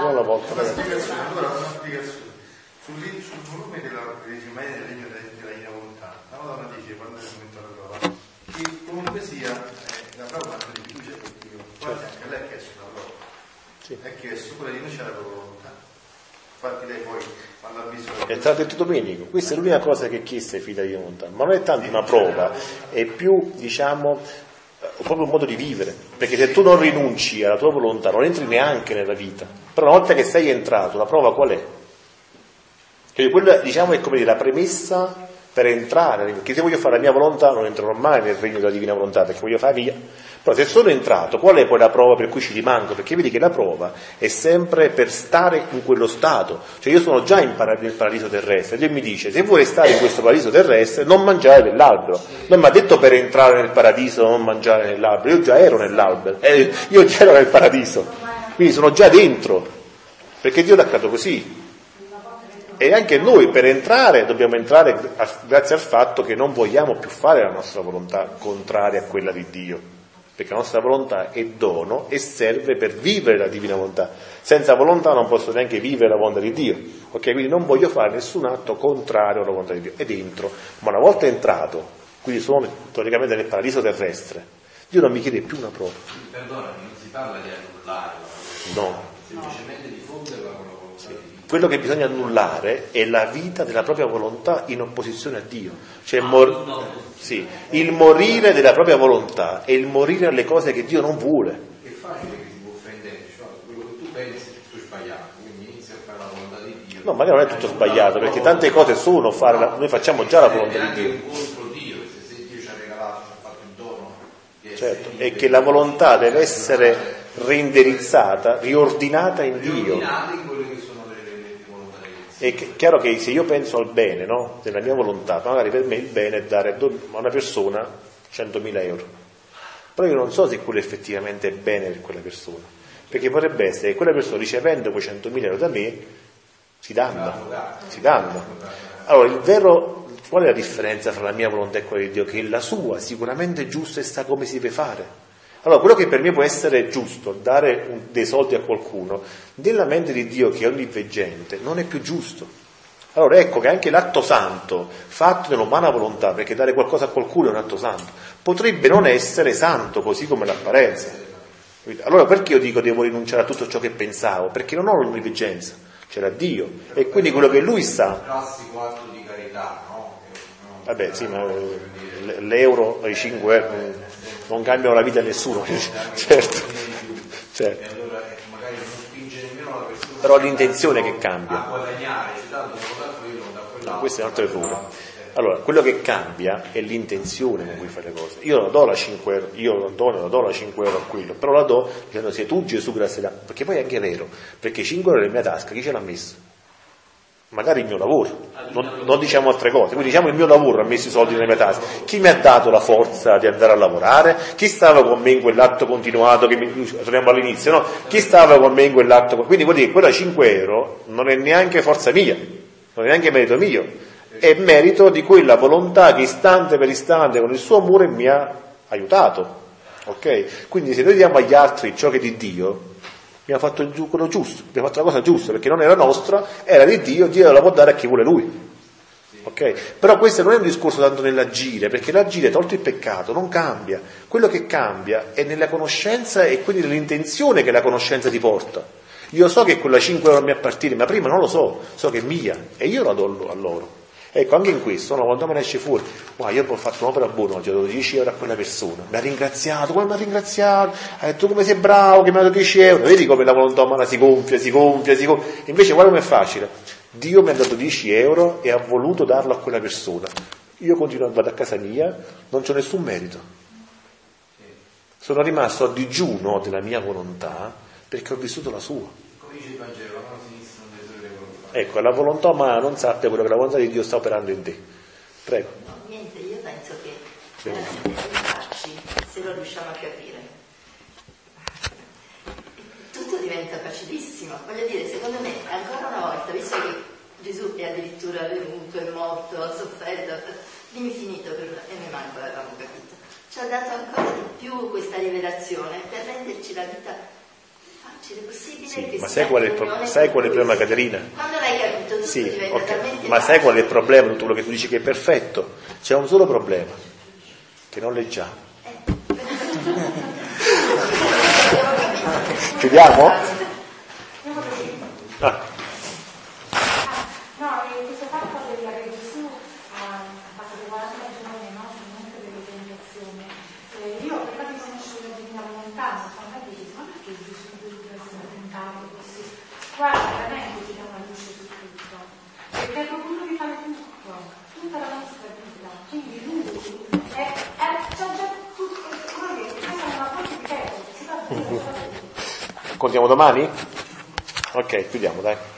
Una volta. Una spiegazione, allora una spiegazione. Sul, sul volume della Regimai del Regno della Divina Volontà, la Madonna dice quando è commentato la prova, che comunque sia eh, la prova di fiducia per Dio, quasi anche lei ha chiesto una prova. Sì. Ha chiesto quella di rinunciare alla propria volontà. Infatti lei poi quando ha visto... È stato detto Domenico, questa è l'unica cosa che chiese ai figli di volontà, ma non è tanto una prova, è più, diciamo, proprio un modo di vivere, perché se tu non rinunci alla tua volontà non entri neanche nella vita, però una volta che sei entrato, la prova qual è? Quindi quella diciamo è come dire la premessa per entrare, perché se voglio fare la mia volontà non entrerò mai nel regno della divina volontà, perché voglio fare via. Però se sono entrato, qual è poi la prova per cui ci rimango? Perché vedi che la prova è sempre per stare in quello stato. Cioè io sono già para- nel paradiso terrestre, Dio mi dice se vuoi stare in questo paradiso terrestre non mangiare dell'albero. Non mi ha detto per entrare nel paradiso non mangiare nell'albero, io già ero nell'albero, eh, io già ero nel paradiso, quindi sono già dentro, perché Dio l'ha creato così. E anche noi per entrare dobbiamo entrare grazie al fatto che non vogliamo più fare la nostra volontà contraria a quella di Dio, perché la nostra volontà è dono e serve per vivere la divina volontà. Senza volontà non posso neanche vivere la volontà di Dio. Ok, quindi non voglio fare nessun atto contrario alla volontà di Dio. Ed entro, ma una volta entrato, quindi sono teoricamente nel paradiso terrestre, Dio non mi chiede più una prova. Perdonami, non si parla di annullare, No. semplicemente di fonderla con la volontà. Quello che bisogna annullare è la vita della propria volontà in opposizione a Dio. Cioè mor- sì, il morire della propria volontà è il morire alle cose che Dio non vuole. È facile che ti può offendere, cioè quello che tu pensi tu sbagliato, quindi inizi a fare la volontà di Dio. No, magari non è tutto sbagliato, perché tante cose sono fare la- noi facciamo già la volontà di Dio. È Certo, è liberi, che la volontà deve essere reindirizzata, riordinata in Dio. riordinati in quelle che sono le, le, le volontà di Dio. È chiaro che se io penso al bene, no? Della mia volontà, magari per me il bene è dare a una persona 100.000 euro. Però io non so se quello effettivamente è bene per quella persona. Perché potrebbe essere che quella persona ricevendo quei 100.000 euro da me si danna, si danna. Allora, il vero, qual è la differenza tra la mia volontà e quella di Dio? Che la sua sicuramente è giusta e sa come si deve fare. Allora, quello che per me può essere giusto, dare un- dei soldi a qualcuno, nella mente di Dio che è onniveggente, non è più giusto. Allora ecco che anche l'atto santo, fatto nell'umana volontà, perché dare qualcosa a qualcuno è un atto santo, potrebbe non essere santo così come l'apparenza. Allora perché io dico devo rinunciare a tutto ciò che pensavo? Perché non ho l'onniveggenza, c'era Dio. E quindi quello che lui sa, Il classico atto di carità, no? Vabbè sì, ma eh, l'euro, i 5 euro eh, non cambiano la vita a nessuno, certo. certo. La Però l'intenzione che a cambia. quell'altro. Questo è un altro errore. Allora, quello che cambia è l'intenzione con cui fai le cose. Io non do la 5 euro, io non do, non do la 5 euro a quello, però la do dicendo sei tu Gesù la sei là. Perché poi è anche vero, perché 5 euro nella mia tasca, chi ce l'ha messo? Magari il mio lavoro, non, non diciamo altre cose, quindi diciamo il mio lavoro ha messo i soldi nelle mie tasche. Chi mi ha dato la forza di andare a lavorare? Chi stava con me in quell'atto continuato che mi, torniamo all'inizio, no? Chi stava con me in quell'atto? Quindi vuol dire che quella 5 euro non è neanche forza mia, non è neanche merito mio, è merito di quella volontà che istante per istante con il suo amore mi ha aiutato. Ok? Quindi se noi diamo agli altri ciò che è di Dio, abbiamo fatto quello giusto, abbiamo fatto la cosa giusta, perché non era nostra, era di Dio, Dio la può dare a chi vuole Lui. Ok? Però questo non è un discorso tanto nell'agire, perché l'agire, tolto il peccato, non cambia. Quello che cambia è nella conoscenza e quindi nell'intenzione che la conoscenza ti porta. Io so che quella 5 euro mi appartiene, ma prima non lo so, so che è mia e io la do a loro. Ecco, anche in questo, no, quando me ne esce fuori, wow, io ho fatto un'opera buona oggi, ho dato 10 euro a quella persona, mi ha ringraziato, come mi ha ringraziato, ha detto come sei bravo, che mi ha dato 10 euro, vedi come la volontà umana si gonfia, si gonfia, si gonfia, invece guarda è facile, Dio mi ha dato 10 euro e ha voluto darlo a quella persona, io continuo a vado a casa mia, non c'ho nessun merito, sono rimasto a digiuno della mia volontà perché ho vissuto la sua. Come dice il Vangelo, la mano sinistra non deve sapere quello che fa. Ecco, la volontà umana non sappia quello che la volontà di Dio sta operando in te. Prego. No, niente, io penso che veramente aiutarci, se lo riusciamo a capire, tutto diventa facilissimo. Voglio dire, secondo me, ancora una volta, visto che Gesù è addirittura venuto, è morto, ha sofferto, dimmi finito per e noi manco l'avevamo capito. Ci ha dato ancora di più questa rivelazione per renderci la vita facile, possibile. Sì, ma sai qual è il, pro- sai qual è il problema, Caterina? Quando l'hai capito, tutto Sì, diventa ok. talmente Ma sai qual è il problema tutto quello che tu dici che è perfetto? C'è un solo problema, che non leggiamo. Chiudiamo? Ah. che Gesù deve essere tentato così. Guarda, veramente ti dà una luce su tutto. Perché è proprio lui fare tutto, tutta la nostra vita. Quindi lui è, è c'ha già tutto, quello che questa è una cosa di tempo, si va a Contiamo domani? Ok, chiudiamo, dai.